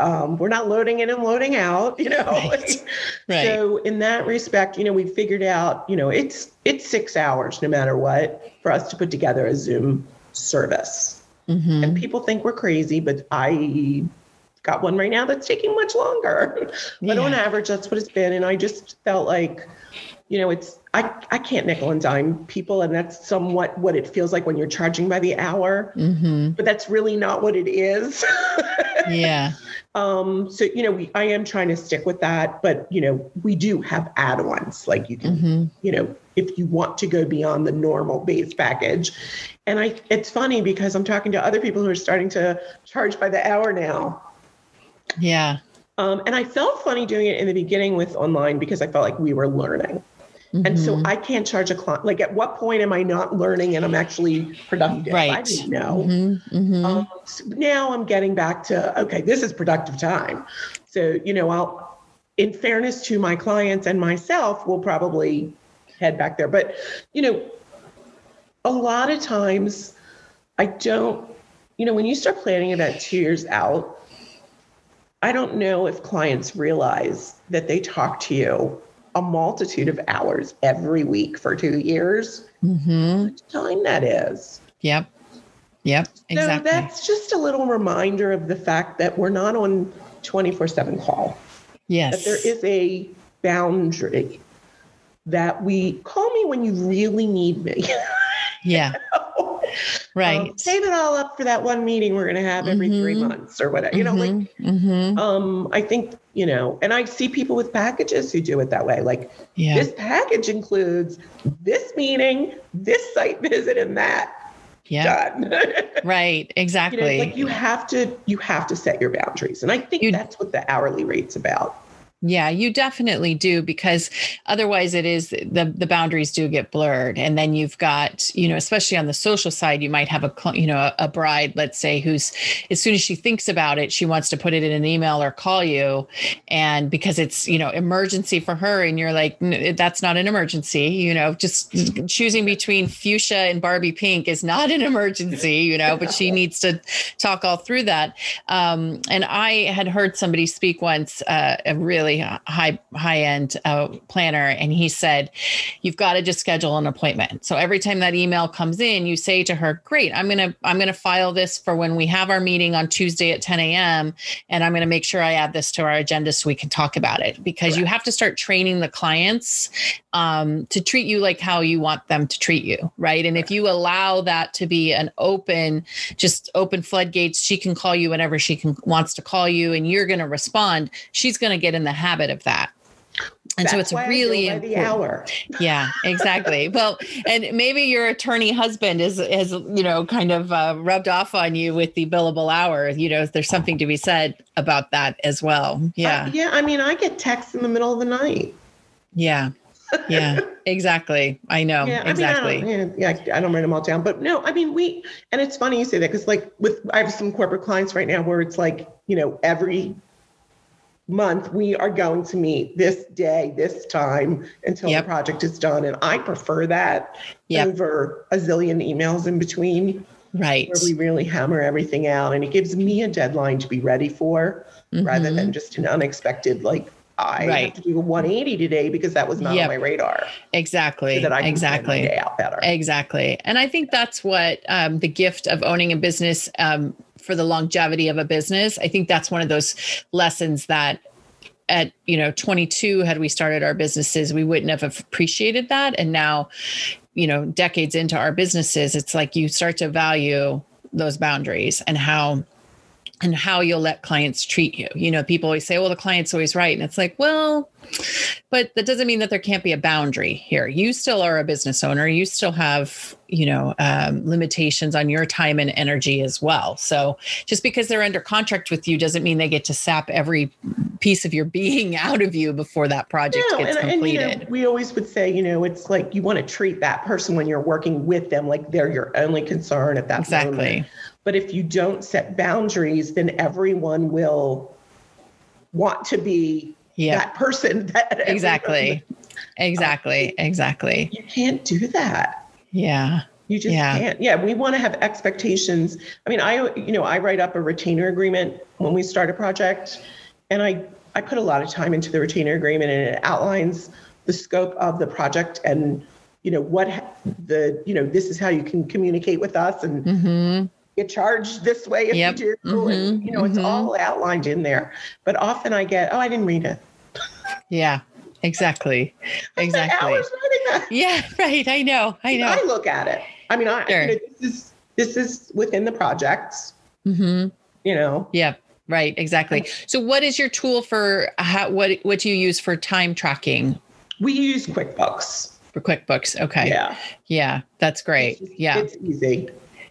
Speaker 2: Um, we're not loading in and loading out, [LAUGHS] you know. Right. right. So in that respect, you know, we figured out, you know, it's it's six hours no matter what for us to put together a Zoom service. Mm-hmm. And people think we're crazy, but I got one right now that's taking much longer. [LAUGHS] but on average, that's what it's been. And I just felt like, you know, it's I, I can't nickel and dime people, and that's somewhat what it feels like when you're charging by the hour. Mm-hmm. But that's really not what it is. [LAUGHS]
Speaker 1: yeah.
Speaker 2: Um, so you know, we I am trying to stick with that, but you know, we do have add-ons like you can, mm-hmm. you know, if you want to go beyond the normal base package. And I it's funny because I'm talking to other people who are starting to charge by the hour now.
Speaker 1: Yeah.
Speaker 2: Um, and I felt funny doing it in the beginning with online because I felt like we were learning. Mm-hmm. And so mm-hmm. I can't charge a client. Like, at what point am I not learning and I'm actually productive?
Speaker 1: Right.
Speaker 2: I didn't know. Mm-hmm. Mm-hmm. Um, so now I'm getting back to okay, this is productive time. So you know, I'll, in fairness to my clients and myself, we'll probably head back there. But you know, a lot of times, I don't. You know, when you start planning event two years out, I don't know if clients realize that they talk to you a multitude of hours every week for two years. Mm-hmm. time that is.
Speaker 1: Yep. Yep. Exactly.
Speaker 2: So that's just a little reminder of the fact that we're not on 24 7 call.
Speaker 1: Yes.
Speaker 2: That there is a boundary that we call me when you really need me. [LAUGHS]
Speaker 1: Yeah. Right.
Speaker 2: Um, save it all up for that one meeting we're going to have every mm-hmm. three months or whatever. You know, like, mm-hmm. mm-hmm. um, I think, you know, and I see people with packages who do it that way. Like, yeah. this package includes this meeting, this site [LAUGHS] visit, and that.
Speaker 1: Yeah. Done. right. [LAUGHS] Exactly. You
Speaker 2: know, like you have to, you have to set your boundaries. And I think you, that's what the hourly rate's about.
Speaker 1: Yeah, you definitely do because otherwise it is the the boundaries do get blurred and then you've got, you know, especially on the social side you might have a you know, a, bride let's say who's as soon as she thinks about it, she wants to put it in an email or call you and because it's, you know, emergency for her and you're like that's not an emergency, you know, just choosing between fuchsia and Barbie pink is not an emergency, you know, but she needs to talk all through that. Um, and I had heard somebody speak once uh, a really really high high end uh, planner, and he said, "You've got to just schedule an appointment." So every time that email comes in, you say to her, "Great, I'm gonna I'm gonna file this for when we have our meeting on Tuesday at 10 a.m. and I'm gonna make sure I add this to our agenda so we can talk about it." Because you have to start training the clients um, to treat you like how you want them to treat you, right? And if you allow that to be an open, just open floodgates, she can call you whenever she can wants to call you, and you're going to respond. She's going to get in the habit of that. And That's so it's really
Speaker 2: the hour.
Speaker 1: Yeah, exactly. [LAUGHS] well, and maybe your attorney husband is has you know kind of uh, rubbed off on you with the billable hour. You know, there's something to be said about that as well. Yeah.
Speaker 2: Uh, yeah. I mean, I get texts in the middle of the night.
Speaker 1: Yeah. yeah, [LAUGHS] exactly. I know yeah, exactly.
Speaker 2: I mean, I don't, yeah, yeah, I don't write them all down, but no, I mean, we, and it's funny you say that because, like, with I have some corporate clients right now where it's like, you know, every month we are going to meet this day this time until yep. the project is done and i prefer that yep. over a zillion emails in between
Speaker 1: right
Speaker 2: where we really hammer everything out and it gives me a deadline to be ready for mm-hmm. rather than just an unexpected like I right. have to do a 180 today because that was not yep. on my radar.
Speaker 1: Exactly. So that I can exactly.
Speaker 2: day out better.
Speaker 1: Exactly. And I think that's what um, the gift of owning a business um, for the longevity of a business. I think that's one of those lessons that at you know 22 had we started our businesses we wouldn't have appreciated that and now you know decades into our businesses it's like you start to value those boundaries and how and how you'll let clients treat you. You know, people always say, well, the client's always right. And it's like, well, but that doesn't mean that there can't be a boundary here. You still are a business owner. You still have, you know, um, limitations on your time and energy as well. So just because they're under contract with you doesn't mean they get to sap every piece of your being [LAUGHS] out of you before that project no, gets and, completed.
Speaker 2: And, you know, we always would say, you know, it's like you want to treat that person when you're working with them like they're your only concern at that
Speaker 1: exactly.
Speaker 2: moment. But if you don't set boundaries, then everyone will want to be yep. that person [LAUGHS] that
Speaker 1: exactly. [LAUGHS] Exactly. Exactly.
Speaker 2: You can't do that.
Speaker 1: Yeah.
Speaker 2: You just yeah. can't. Yeah we want to have expectations. I mean i you know i write up a retainer agreement when we start a project and i i put a lot of time into the retainer agreement and it outlines the scope of the project and you know what the you know this is how you can communicate with us and mm-hmm get charged this way if yep. you do. Mm-hmm. And, you know, it's mm-hmm. all outlined in there. But often I get, oh, I didn't read it.
Speaker 1: Yeah, exactly. [LAUGHS] Exactly. Yeah, [LAUGHS] right. I know. I know.
Speaker 2: I look at it. I mean, I, sure. you know, this is this is within the projects. Mm-hmm. You know.
Speaker 1: Yeah. Right. Exactly. So, what is your tool for how, what what do you use for time tracking?
Speaker 2: We use QuickBooks.
Speaker 1: For QuickBooks. Okay.
Speaker 2: Yeah.
Speaker 1: Yeah. That's great.
Speaker 2: It's,
Speaker 1: yeah.
Speaker 2: It's easy.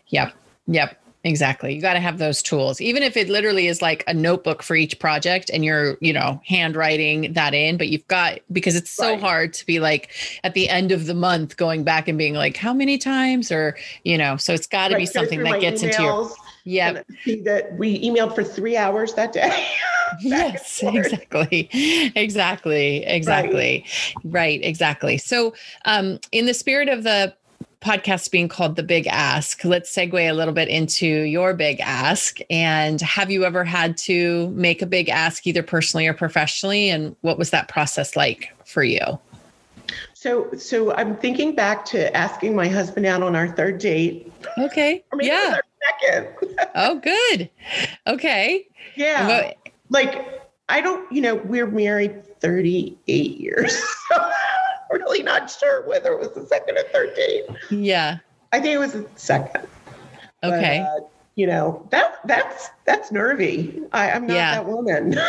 Speaker 1: Yep. Yep. Exactly. You got to have those tools. Even if it literally is like a notebook for each project and you're, you know, handwriting that in, but you've got because it's so right. hard to be like at the end of the month going back and being like how many times or, you know, so it's got to right. be something that gets into your Yeah.
Speaker 2: See that we emailed for 3 hours that day. [LAUGHS]
Speaker 1: yes, exactly. Exactly. Exactly. Right. right, exactly. So, um in the spirit of the podcast being called The Big Ask, let's segue a little bit into your big ask. And have you ever had to make a big ask, either personally or professionally? And what was that process like for you?
Speaker 2: So, so I'm thinking back to asking my husband out on our third date.
Speaker 1: Okay. [LAUGHS] yeah.
Speaker 2: second. [LAUGHS]
Speaker 1: oh, good. Okay.
Speaker 2: Yeah. like I don't, you know, we're married 38 years. [LAUGHS] really not sure whether it was the second or third date.
Speaker 1: Yeah.
Speaker 2: I think it was the second.
Speaker 1: Okay.
Speaker 2: But, uh, you know that that's that's nervy. I, I'm not
Speaker 1: Yeah.
Speaker 2: that woman. [LAUGHS]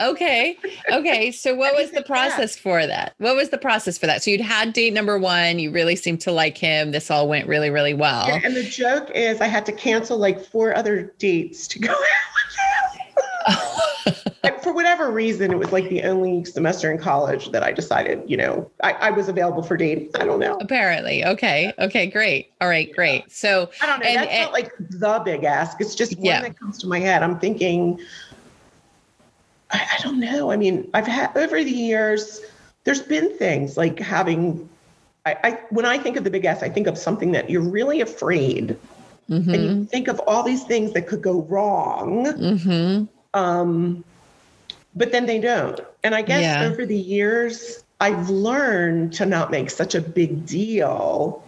Speaker 1: Okay. Okay. So what was the process for that? What was the process for that? So you'd had date number one, you really seemed to like him. This all went really, really well.
Speaker 2: Yeah, and the joke is, I had to cancel like four other dates to go [LAUGHS] out with him. And for whatever reason, it was like the only semester in college that I decided, you know, I, I was available for dating. I don't know.
Speaker 1: Apparently. Okay. Okay. Great. All right. Great. So
Speaker 2: I don't know.
Speaker 1: And-
Speaker 2: That's
Speaker 1: and-
Speaker 2: not like the big ask. It's just one
Speaker 1: Yeah.
Speaker 2: that comes to my head. I'm thinking, I, I don't know. I mean, I've had over the years, there's been things like having. I, I when I think of the big ask, I think of something that you're really afraid, and
Speaker 1: mhm,
Speaker 2: you think of all these things that could go wrong.
Speaker 1: mhm.
Speaker 2: Um, but then they don't. And I guess
Speaker 1: Yeah.
Speaker 2: over the years, I've learned to not make such a big deal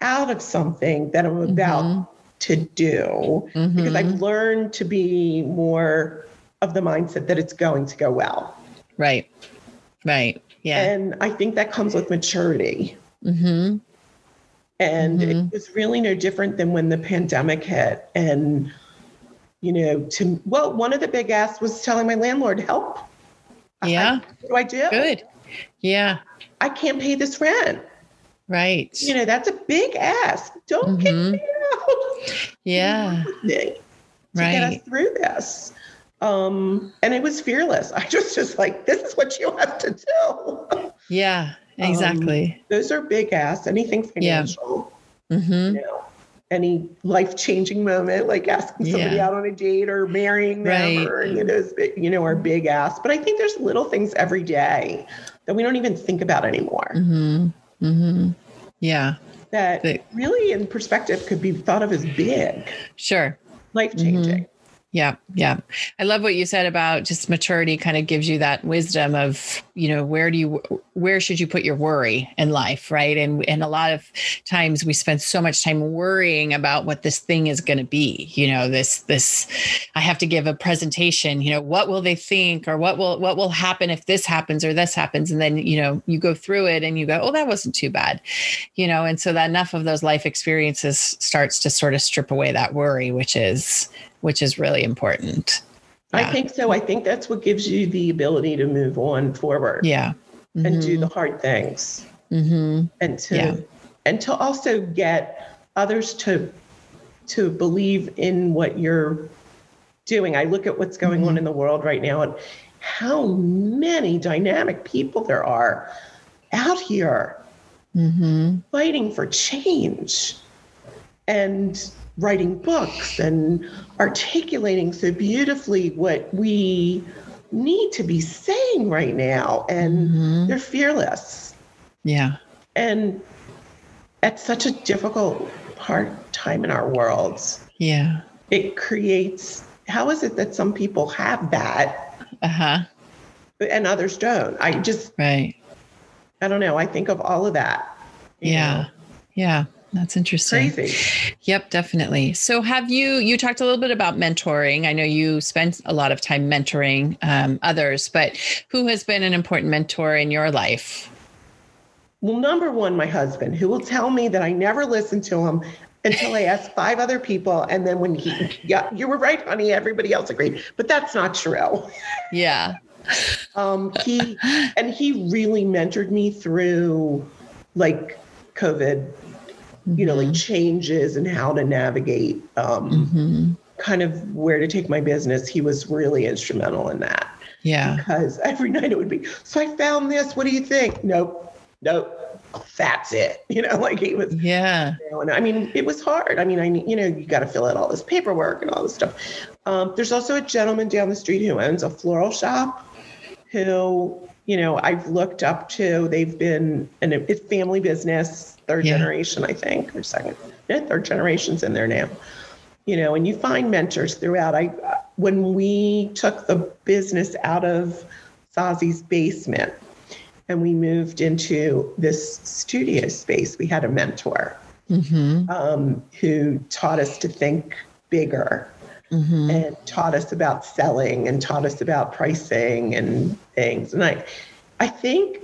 Speaker 2: out of something that I'm about
Speaker 1: Mhm.
Speaker 2: to do because
Speaker 1: Mhm.
Speaker 2: I've learned to be more of the mindset that it's going to go well.
Speaker 1: Right. Right. Yeah.
Speaker 2: And I think that comes with maturity.
Speaker 1: hmm
Speaker 2: And it was really no different than when the pandemic hit. And, you know, to, well, one of the big asks was telling my landlord, help. I-
Speaker 1: Yeah.
Speaker 2: what do I do?
Speaker 1: Good. Yeah.
Speaker 2: I can't pay this rent.
Speaker 1: Right.
Speaker 2: You know, that's a big ask. Don't kick
Speaker 1: Mhm.
Speaker 2: me out. [LAUGHS]
Speaker 1: Yeah.
Speaker 2: To get us
Speaker 1: Right.
Speaker 2: through this. Um, and it was fearless. [LAUGHS] I just was like, this is what you have to do.
Speaker 1: Yeah. [LAUGHS]
Speaker 2: Um,
Speaker 1: Exactly.
Speaker 2: Those are big asks. Anything
Speaker 1: Yeah.
Speaker 2: financial,
Speaker 1: hmm
Speaker 2: you know, any life changing moment, like asking somebody
Speaker 1: Yeah.
Speaker 2: out on a date or marrying them
Speaker 1: Right.
Speaker 2: or those, big, you know, are big asks. But I think there's little things every day that we don't even think about anymore.
Speaker 1: hmm hmm Yeah.
Speaker 2: that
Speaker 1: The-
Speaker 2: really in perspective could be thought of as big,
Speaker 1: Sure.
Speaker 2: life changing.
Speaker 1: Yeah, yeah. I love what you said about just maturity kind of gives you that wisdom of, you know, where do you where should you put your worry in life, right? And and a lot of times we spend so much time worrying about what this thing is going to be. You know, this this I have to give a presentation, you know, what will they think or what will what will happen if this happens or this happens and then, you know, you go through it and you go, "Oh, that wasn't too bad." You know, and so that enough of those life experiences starts to sort of strip away that worry, which is which is really important.
Speaker 2: I think so. I think that's what gives you the ability to move on forward
Speaker 1: Yeah.
Speaker 2: and do the hard things
Speaker 1: hmm
Speaker 2: and to
Speaker 1: Yeah.
Speaker 2: and to also get others to to believe in what you're doing. I look at what's going
Speaker 1: Mm-hmm.
Speaker 2: on in the world right now and how many dynamic people there are out here
Speaker 1: hmm
Speaker 2: fighting for change and writing books and articulating so beautifully what we need to be saying right now. And
Speaker 1: Mhm.
Speaker 2: they're fearless.
Speaker 1: Yeah.
Speaker 2: And at such a difficult hard time in our worlds,
Speaker 1: Yeah.
Speaker 2: it creates how is it that some people have that
Speaker 1: Uh huh.
Speaker 2: and others don't? I just,
Speaker 1: Right.
Speaker 2: I don't know. I think of all of that.
Speaker 1: Yeah.
Speaker 2: know.
Speaker 1: Yeah. That's interesting.
Speaker 2: Crazy.
Speaker 1: Yep, definitely. So, have you you talked a little bit about mentoring? I know you spent a lot of time mentoring um, others, but who has been an important mentor in your life?
Speaker 2: Well, number one, my husband, who will tell me that I never listened to him until I asked five other people. And then when he, yeah, you were right, honey, everybody else agreed. But that's not true.
Speaker 1: Yeah. [LAUGHS]
Speaker 2: Um, he, and he really mentored me through like COVID, you know, like changes and how to navigate, um,
Speaker 1: hmm
Speaker 2: kind of where to take my business. He was really instrumental in that
Speaker 1: Yeah.
Speaker 2: because every night it would be, so I found this. What do you think? Nope. Nope. That's it. [LAUGHS] You know, like he was,
Speaker 1: Yeah.
Speaker 2: you know, and I mean, it was hard. I mean, I, you know, you got to fill out all this paperwork and all this stuff. Um, there's also a gentleman down the street who owns a floral shop who, you know, I've looked up to. They've been, and it- it's family business, third
Speaker 1: Yeah.
Speaker 2: generation, I think, or second, yeah, third generation's in there now. You know, and you find mentors throughout. I, when we took the business out of Sazi's basement and we moved into this studio space, we had a mentor
Speaker 1: hmm
Speaker 2: um, who taught us to think bigger
Speaker 1: hmm
Speaker 2: and taught us about selling and taught us about pricing and things. And I, I think,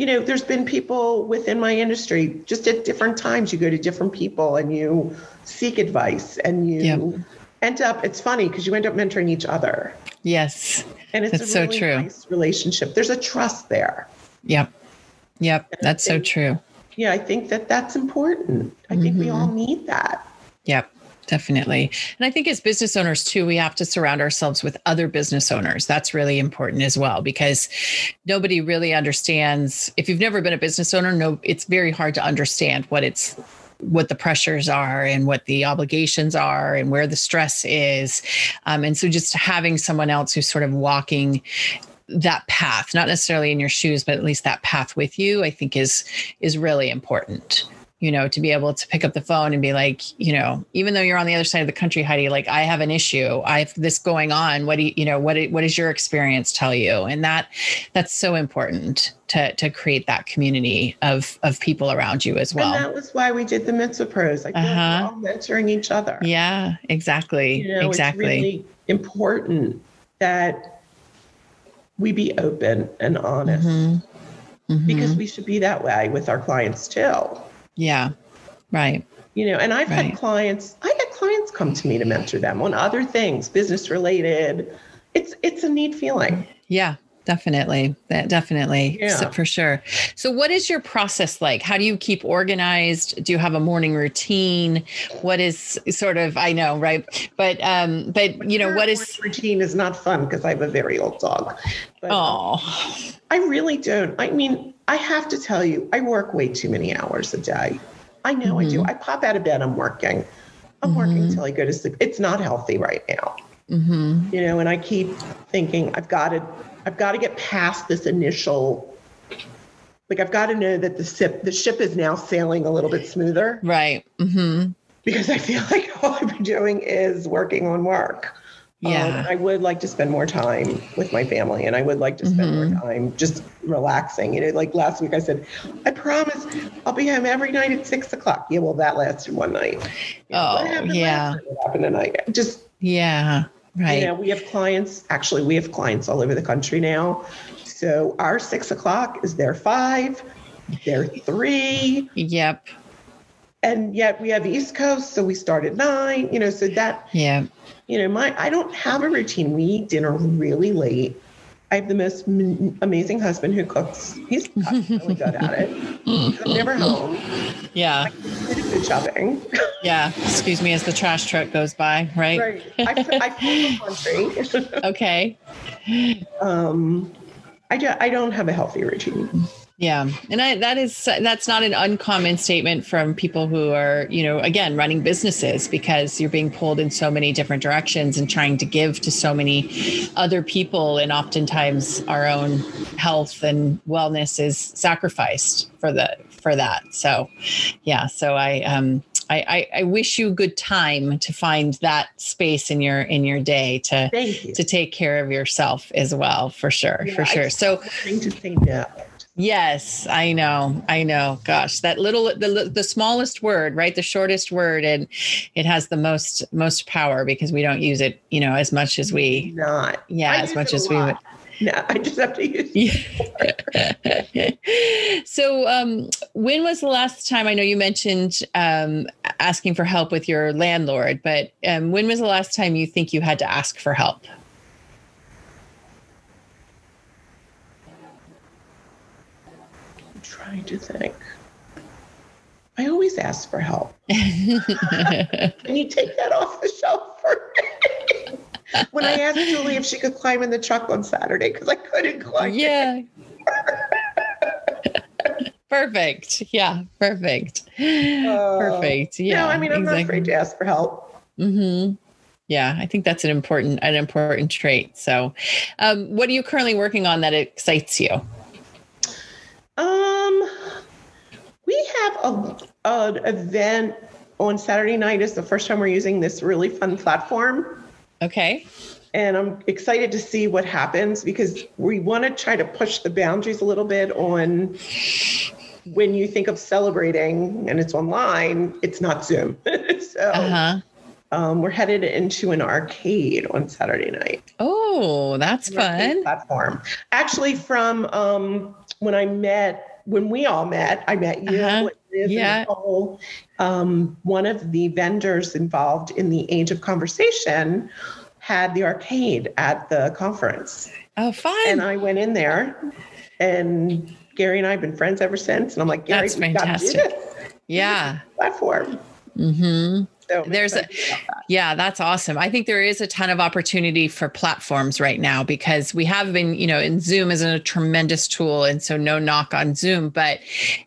Speaker 2: you know, there's been people within my industry just at different times. You go to different people and you seek advice and you
Speaker 1: Yep.
Speaker 2: end up, it's funny because you end up mentoring each other.
Speaker 1: Yes.
Speaker 2: And it's
Speaker 1: That's
Speaker 2: a
Speaker 1: so true.
Speaker 2: nice relationship. There's a trust there.
Speaker 1: Yep. Yep. That's so true.
Speaker 2: Yeah, I think that that's important. I think we mm-hmm. all need that.
Speaker 1: Yep, definitely. And I think as business owners too, we have to surround ourselves with other business owners. That's really important as well because nobody really understands if you've never been a business owner, no it's very hard to understand what it's what the pressures are and what the obligations are and where the stress is. Um, and so just having someone else who's sort of walking that path, not necessarily in your shoes, but at least that path with you, I think is is really important. You know, to be able to pick up the phone and be like, you know, even though you're on the other side of the country, Heidi, like I have an issue, I have this going on. What do you, you know, what what does your experience tell you? And that that's so important to to create that community of of people around you as well.
Speaker 2: and that was why we did the Mitzvah Pros. Like
Speaker 1: Uh-huh.
Speaker 2: we're all mentoring each other.
Speaker 1: yeah, exactly,
Speaker 2: You know,
Speaker 1: exactly.
Speaker 2: it's really important that we be open and honest
Speaker 1: Mhm. Mhm.
Speaker 2: because we should be that way with our clients too.
Speaker 1: Yeah, right.
Speaker 2: You know, and I've
Speaker 1: Right.
Speaker 2: had clients, I had clients come to me to mentor them on other things, business related. It's it's a neat feeling.
Speaker 1: Yeah, definitely. That definitely
Speaker 2: Yeah.
Speaker 1: so- for sure. So what is your process like? How do you keep organized? Do you have a morning routine? What is sort of I know, right? But um but you know, what is
Speaker 2: routine is not fun because I have a very old dog. But
Speaker 1: Oh,
Speaker 2: I really don't. I mean, I have to tell you, I work way too many hours a day. I know I
Speaker 1: Mm-hmm.
Speaker 2: do. I pop out of bed, I'm working. I'm working till I go to sleep. It's not healthy right now.
Speaker 1: mhm.
Speaker 2: You know, and I keep thinking I've got to I've got to get past this initial like I've got to know that the ship the ship is now sailing a little bit smoother
Speaker 1: right. Mhm.
Speaker 2: because I feel [LAUGHS] like all I've been doing is working on work. Um,
Speaker 1: Yeah.
Speaker 2: and I would like to spend more time with my family and I would like to spend
Speaker 1: Mm-hmm.
Speaker 2: more time just relaxing. You know, like last week I said, I promise I'll be home every night at six o'clock. Yeah, well, that lasted one night. You know, what
Speaker 1: Oh,
Speaker 2: happened
Speaker 1: yeah.
Speaker 2: What happened tonight? Just,
Speaker 1: Yeah. Right.
Speaker 2: you know, we have clients, actually, we have clients all over the country now. So our six o'clock is their five, their three,
Speaker 1: Yep.
Speaker 2: and yet we have East Coast, so we start at nine, you know, so that
Speaker 1: Yeah.
Speaker 2: You know, my I don't have a routine. We eat dinner really late. I have the most m- amazing husband who cooks. He's [LAUGHS] really good at it. I'm never home.
Speaker 1: Yeah.
Speaker 2: Food shopping.
Speaker 1: Yeah. Excuse me as the trash truck goes by, right?
Speaker 2: right. I, I feel the country. [LAUGHS]
Speaker 1: Okay.
Speaker 2: um, I, do, I don't have a healthy routine.
Speaker 1: Yeah. And I, that is, that's not an uncommon statement from people who are, you know, again, running businesses because you're being pulled in so many different directions and trying to give to so many other people. And oftentimes our own health and wellness is sacrificed for the, for that. So, yeah. So I, um, I, I, I wish you good time to find that space in your in your day to
Speaker 2: you.
Speaker 1: to take care of yourself as well for sure
Speaker 2: Yeah,
Speaker 1: for sure so
Speaker 2: to no.
Speaker 1: Yes, I know. I know. Gosh, that little the the smallest word, right? The shortest word and it has the most most power because we don't use it, you know, as much as we
Speaker 2: Not.
Speaker 1: yeah,
Speaker 2: I
Speaker 1: as much as we would.
Speaker 2: No, I just have to use. Yeah. [LAUGHS]
Speaker 1: so um when was the last time I know you mentioned um asking for help with your landlord, but um when was the last time you think you had to ask for help?
Speaker 2: I'm trying to think. I always ask for help. [LAUGHS] Can you take that off the shelf for me? when I asked Julie if she could climb in the truck on Saturday because I couldn't climb.
Speaker 1: yeah. perfect. Yeah, perfect. perfect. Yeah.
Speaker 2: no, I mean I'm not afraid to ask for help.
Speaker 1: hmm Yeah, I think that's an important an important trait. So, um, what are you currently working on that excites you?
Speaker 2: Um, we have a an event on Saturday night. Is the first time we're using this really fun platform.
Speaker 1: Okay.
Speaker 2: and I'm excited to see what happens because we want to try to push the boundaries a little bit on when you think of celebrating and it's online, it's not Zoom. [LAUGHS] so
Speaker 1: Uh huh.
Speaker 2: um, we're headed into an arcade on Saturday night.
Speaker 1: Oh, that's fun.
Speaker 2: Platform. Actually, from um, when I met when we all met, I met you.
Speaker 1: Uh-huh.
Speaker 2: Liz,
Speaker 1: Yeah.
Speaker 2: Nicole. Um, one of the vendors involved in the Age of Conversation had the arcade at the conference.
Speaker 1: Oh, fun.
Speaker 2: And I went in there, and Gary and I have been friends ever since. And I'm like, Gary,
Speaker 1: That's
Speaker 2: we got to do
Speaker 1: fantastic. yeah.
Speaker 2: platform.
Speaker 1: hmm
Speaker 2: So
Speaker 1: There's a-
Speaker 2: that.
Speaker 1: Yeah, that's awesome. I think there is a ton of opportunity for platforms right now because we have been, you know, and Zoom is a tremendous tool. And so no knock on Zoom, but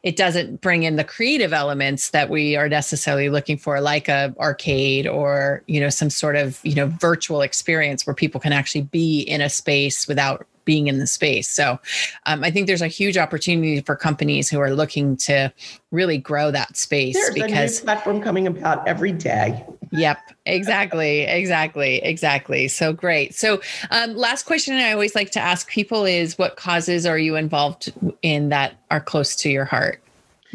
Speaker 1: it doesn't bring in the creative elements that we are necessarily looking for, like a arcade or, you know, some sort of, you know, virtual experience where people can actually be in a space without being in the space. So um, I think there's a huge opportunity for companies who are looking to really grow that space
Speaker 2: There's
Speaker 1: because
Speaker 2: a new platform coming about every day.
Speaker 1: Yep, exactly, exactly, exactly. So great. So, um, last question I always like to ask people is what causes are you involved in that are close to your heart?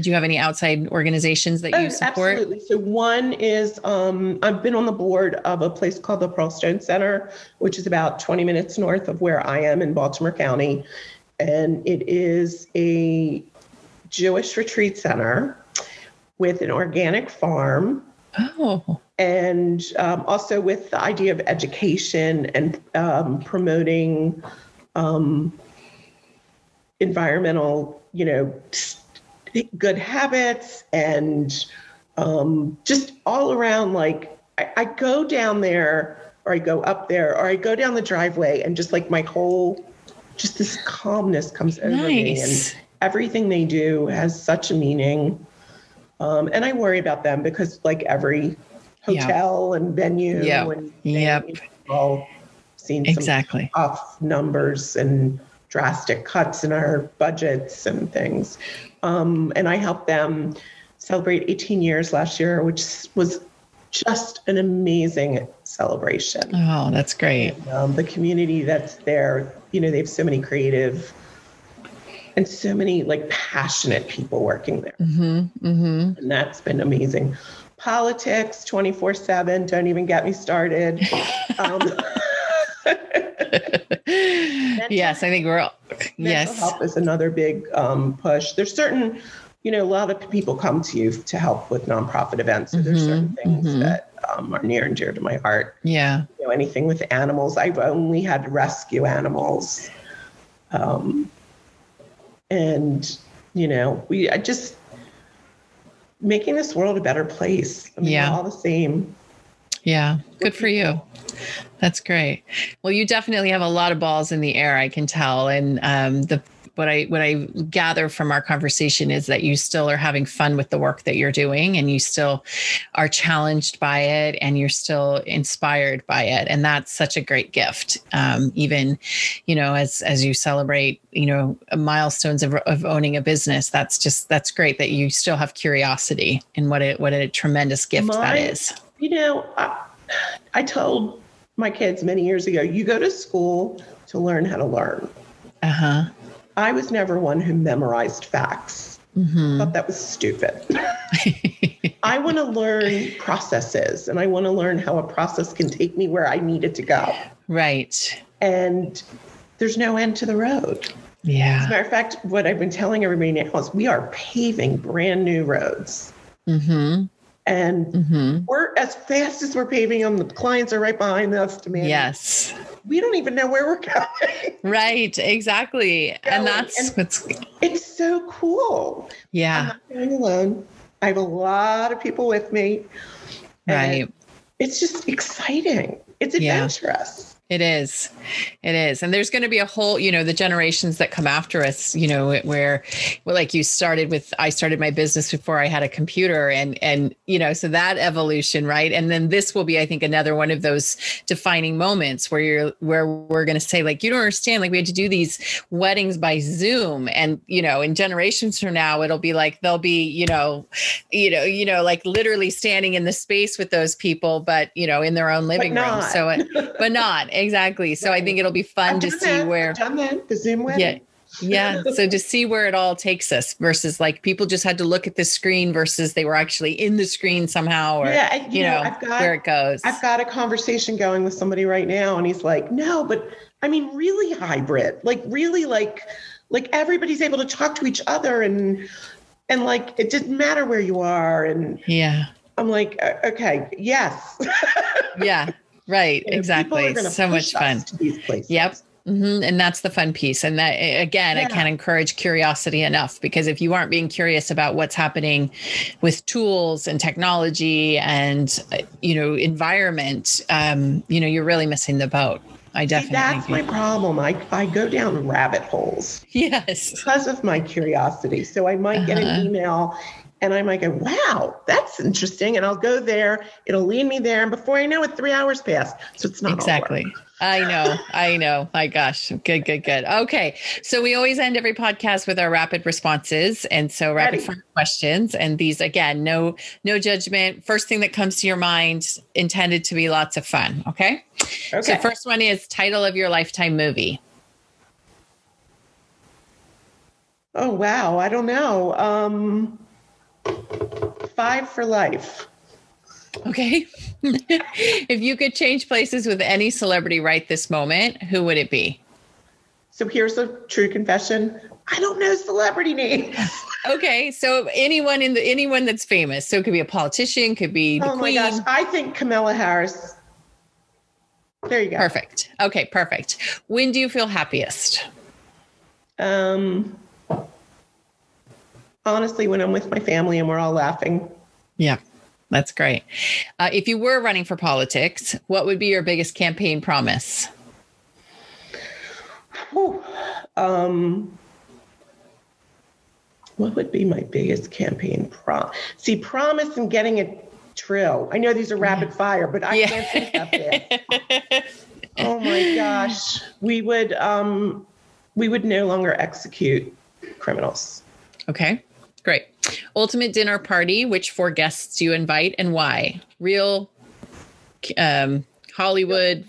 Speaker 1: Do you have any outside organizations that you
Speaker 2: Oh,
Speaker 1: support?
Speaker 2: Absolutely. So one is um, I've been on the board of a place called the Pearlstone Center, which is about 20 minutes north of where I am in Baltimore County, and it is a Jewish retreat center with an organic farm
Speaker 1: Oh,
Speaker 2: and um, also with the idea of education and um, promoting um, environmental, you know, s- good habits and um, just all around. Like I, I go down there, or I go up there, or I go down the driveway, and just like my whole, just this calmness comes over me, and
Speaker 1: nice.
Speaker 2: everything they do has such a meaning. Um, and I worry about them because, like every hotel and venue,
Speaker 1: Yeah.
Speaker 2: and
Speaker 1: Yep.
Speaker 2: all seen some
Speaker 1: Exactly.
Speaker 2: tough numbers and drastic cuts in our budgets and things. Um, and I helped them celebrate 18 years last year, which was just an amazing celebration.
Speaker 1: Oh, that's great.
Speaker 2: Um, the community that's there, you know, they have so many creative and so many like passionate people working there.
Speaker 1: hmm hmm
Speaker 2: And that's been amazing. Politics 24 7, don't even get me started. [LAUGHS] Um, [LAUGHS] [LAUGHS]
Speaker 1: yes, I think we're all, yes.
Speaker 2: health is another big um, push. There's certain, you know, a lot of people come to you to help with nonprofit events. So there's
Speaker 1: Mhm,
Speaker 2: certain things
Speaker 1: mhm.
Speaker 2: that um, are near and dear to my heart.
Speaker 1: Yeah.
Speaker 2: You know, anything with animals. I've only had to rescue animals. Um, and, you know, we, I just, making this world a better place. I mean,
Speaker 1: Yeah.
Speaker 2: all the same.
Speaker 1: Yeah. Good for you. That's great. Well, you definitely have a lot of balls in the air, I can tell. And um, the what I what I gather from our conversation is that you still are having fun with the work that you're doing and you still are challenged by it and you're still inspired by it. And that's such a great gift. Um, even, you know, as as you celebrate, you know, milestones of, of owning a business, that's just that's great that you still have curiosity and what a what a tremendous gift that
Speaker 2: My-
Speaker 1: is.
Speaker 2: You know, I, I told my kids many years ago, you go to school to learn how to learn.
Speaker 1: Uh-huh.
Speaker 2: I was never one who memorized facts.
Speaker 1: hmm
Speaker 2: thought that was stupid. I want to learn processes and I want to learn how a process can take me where I need it to go.
Speaker 1: right.
Speaker 2: And there's no end to the road. Yeah. As a matter of fact, what I've been telling everybody now is we are paving brand new roads.
Speaker 1: Mm-hmm.
Speaker 2: And
Speaker 1: Mm-hmm.
Speaker 2: we're as fast as we're paving them, the clients are right behind us demanding.
Speaker 1: Yes.
Speaker 2: We don't even know where we're going. [LAUGHS]
Speaker 1: Right. Exactly.
Speaker 2: Going,
Speaker 1: And that's
Speaker 2: and-
Speaker 1: what's
Speaker 2: It's so cool.
Speaker 1: Yeah.
Speaker 2: I'm not going alone. I have a lot of people with me.
Speaker 1: Right.
Speaker 2: It's just exciting. It's adventurous.
Speaker 1: It is. It is. And there's going to be a whole, you know, the generations that come after us, you know, where well, like you started with I started my business before I had a computer and and you know, so that evolution, right? And then this will be I think another one of those defining moments where you're where we're going to say like you don't understand like we had to do these weddings by Zoom and you know, in generations from now it'll be like they'll be, you know, you know, you know like literally standing in the space with those people but, you know, in their own living room. So it, but not exactly. So I think it'll be fun to see
Speaker 2: that.
Speaker 1: where,
Speaker 2: I've done that. The Zoom wedding.
Speaker 1: yeah, yeah. [LAUGHS] So to see where it all takes us versus like people just had to look at the screen versus they were actually in the screen somehow or,
Speaker 2: Yeah, and,
Speaker 1: you, know,
Speaker 2: I've got
Speaker 1: where it goes.
Speaker 2: I've got a conversation going with somebody right now, and he's like, "No, but I mean, really hybrid, like really like like everybody's able to talk to each other and and like it didn't matter where you are and
Speaker 1: Yeah.
Speaker 2: i'm like okay yes [LAUGHS]
Speaker 1: Yeah. Right.
Speaker 2: You know,
Speaker 1: exactly. So much fun.
Speaker 2: to these places.
Speaker 1: Yep. hmm And that's the fun piece. And that, again, I
Speaker 2: Yeah.
Speaker 1: can't encourage curiosity enough because if you aren't being curious about what's happening with tools and technology and, uh, you know, environment, um, you know, you're really missing the boat. I
Speaker 2: See,
Speaker 1: definitely
Speaker 2: that's my problem i i go down rabbit holes [LAUGHS]
Speaker 1: Yes.
Speaker 2: because of my curiosity so i might get
Speaker 1: Uh-huh.
Speaker 2: an email and I might go, wow, that's interesting. And I'll go there. It'll lead me there. And before I know it, three hours pass. So it's not.
Speaker 1: Exactly. I know. I know. My gosh. Good, good, good. Okay. So we always end every podcast with our rapid responses. And so rapid fire questions. And these again, no, no judgment. First thing that comes to your mind, intended to be lots of fun. Okay.
Speaker 2: Okay.
Speaker 1: So first one is title of your lifetime movie.
Speaker 2: oh, wow. I don't know. Um, five for life.
Speaker 1: Okay. [LAUGHS] if you could change places with any celebrity right this moment, who would it be?
Speaker 2: So here's a true confession. I don't know celebrity names. [LAUGHS]
Speaker 1: Okay. So anyone in the anyone that's famous. So it could be a politician, could be the
Speaker 2: oh my
Speaker 1: queen.
Speaker 2: gosh. I think Kamala Harris. There you go.
Speaker 1: Perfect. Okay, perfect. When do you feel happiest?
Speaker 2: Um, honestly, when I'm with my family and we're all laughing,
Speaker 1: Yeah, that's great. Uh, if you were running for politics, what would be your biggest campaign promise?
Speaker 2: Whew. Um, what would be my biggest campaign prom? See, promise and getting it true. I know these are rapid fire, but I can't think that fast. [LAUGHS] Oh my gosh, we would um, we would no longer execute criminals.
Speaker 1: okay, great. Ultimate dinner party. Which four guests do you invite and why? Real, um, Hollywood,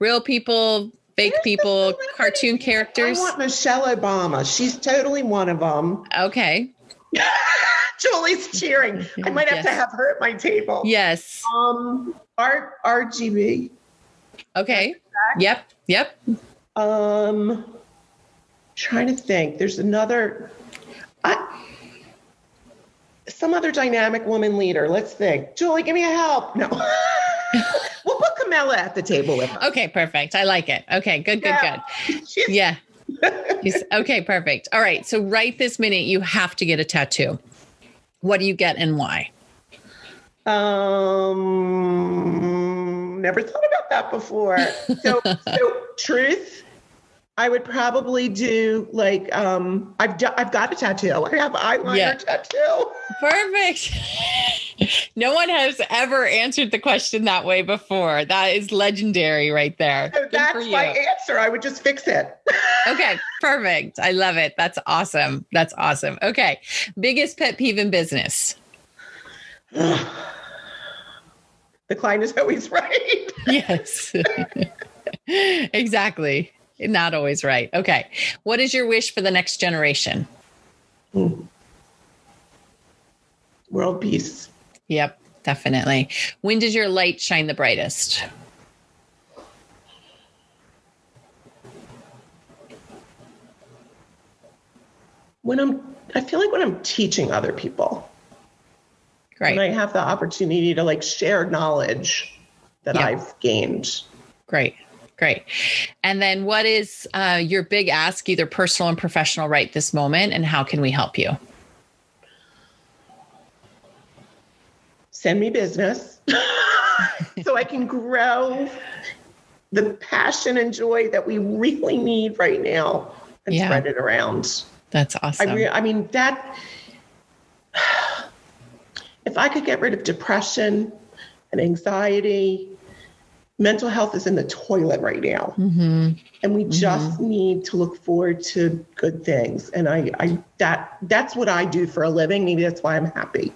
Speaker 1: real people, fake people, cartoon characters.
Speaker 2: I want Michelle Obama. She's totally one of them.
Speaker 1: Okay. [LAUGHS]
Speaker 2: Julie's cheering. I might have to have her at my table.
Speaker 1: Yes.
Speaker 2: Um, R RBG.
Speaker 1: Okay. Yep. Yep.
Speaker 2: Um, trying to think. There's another. I, some other dynamic woman leader. Let's think. Julie, give me a help. No. [LAUGHS] we'll put Kamala at the table with us.
Speaker 1: Okay. Perfect. I like it. Okay. Good. Good.
Speaker 2: Yeah.
Speaker 1: Good. [LAUGHS]
Speaker 2: She's,
Speaker 1: Yeah. [LAUGHS] He's- okay, perfect. All right. So right this minute, you have to get a tattoo. What do you get and why?
Speaker 2: Um, never thought about that before. So, so truth, I would probably do like um, I've do, I've got a tattoo. I have eyeliner
Speaker 1: Yeah.
Speaker 2: tattoo.
Speaker 1: Perfect. [LAUGHS] no one has ever answered the question that way before. That is legendary right there.
Speaker 2: So that's my answer. I would just fix it. [LAUGHS]
Speaker 1: okay, perfect. I love it. That's awesome. That's awesome. Okay. Biggest pet peeve in business. [SIGHS]
Speaker 2: the client is always [LAUGHS] right.
Speaker 1: Yes. exactly. Not always right. Okay. What is your wish for the next generation? Hmm.
Speaker 2: World peace.
Speaker 1: Yep, definitely. When does your light shine the brightest?
Speaker 2: When I'm, I feel like when I'm teaching other people,
Speaker 1: Great.
Speaker 2: and I have the opportunity to like share knowledge that
Speaker 1: Yeah.
Speaker 2: I've gained.
Speaker 1: Great. Great. And then what is uh, your big ask, either personal and professional, right this moment? And how can we help you?
Speaker 2: send me business [LAUGHS] so I can grow the passion and joy that we really need right now and
Speaker 1: Yeah.
Speaker 2: spread it around.
Speaker 1: That's awesome.
Speaker 2: I, re- I mean, that, [SIGHS] if I could get rid of depression and anxiety, mental health is in the toilet right now.
Speaker 1: hmm
Speaker 2: And we just need to look forward to good things. And I, I, that, that's what I do for a living. Maybe that's why I'm happy.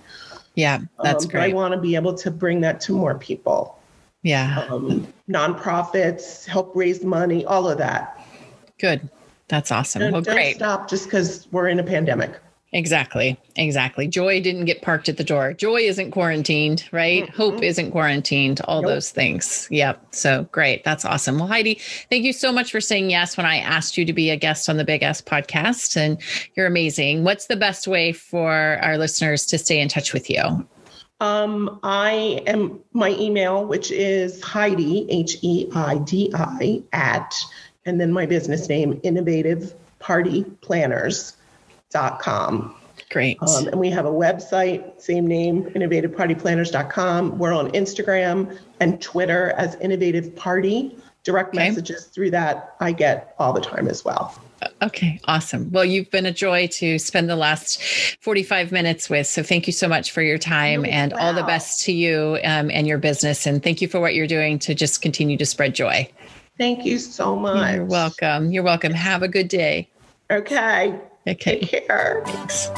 Speaker 1: Yeah, that's
Speaker 2: Um, but I want to be able to bring that to more people.
Speaker 1: yeah,
Speaker 2: Um, nonprofits, help raise money, all of that.
Speaker 1: good. That's awesome.
Speaker 2: Don't,
Speaker 1: well,
Speaker 2: don't
Speaker 1: great.
Speaker 2: stop just because we're in a pandemic.
Speaker 1: Exactly. Exactly. Joy didn't get parked at the door. Joy isn't quarantined, right? Mm-hmm. Hope isn't quarantined, all nope. those things. Yep. So great. That's awesome. Well, Heidi, thank you so much for saying yes when I asked you to be a guest on the Big Ask podcast. And you're amazing. What's the best way for our listeners to stay in touch with you?
Speaker 2: Um, I am my email, which is Heidi, H E I D I, at, and then my business name, Innovative Party Planners innovativepartyplanners.com.
Speaker 1: Great. Um,
Speaker 2: and we have a website, same name, innovativepartyplanners.com. We're on Instagram and Twitter as Innovative Party. Direct okay. messages through that I get all the time as well.
Speaker 1: Okay, awesome. Well, you've been a joy to spend the last 45 minutes with. So thank you so much for your time and wow. all the best to you um, and your business. And thank you for what you're doing to just continue to spread joy.
Speaker 2: Thank you so much.
Speaker 1: You're welcome. You're welcome. Have a good day.
Speaker 2: Okay.
Speaker 1: Okay.
Speaker 2: Take care.
Speaker 1: Thanks.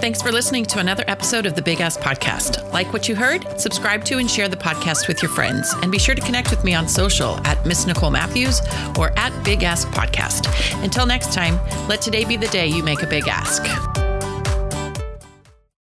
Speaker 1: Thanks for listening to another episode of the Big Ask Podcast. Like what you heard? Subscribe to and share the podcast with your friends. And be sure to connect with me on social at Miss Nicole Matthews or at Big Ask Podcast. Until next time, let today be the day you make a big ask.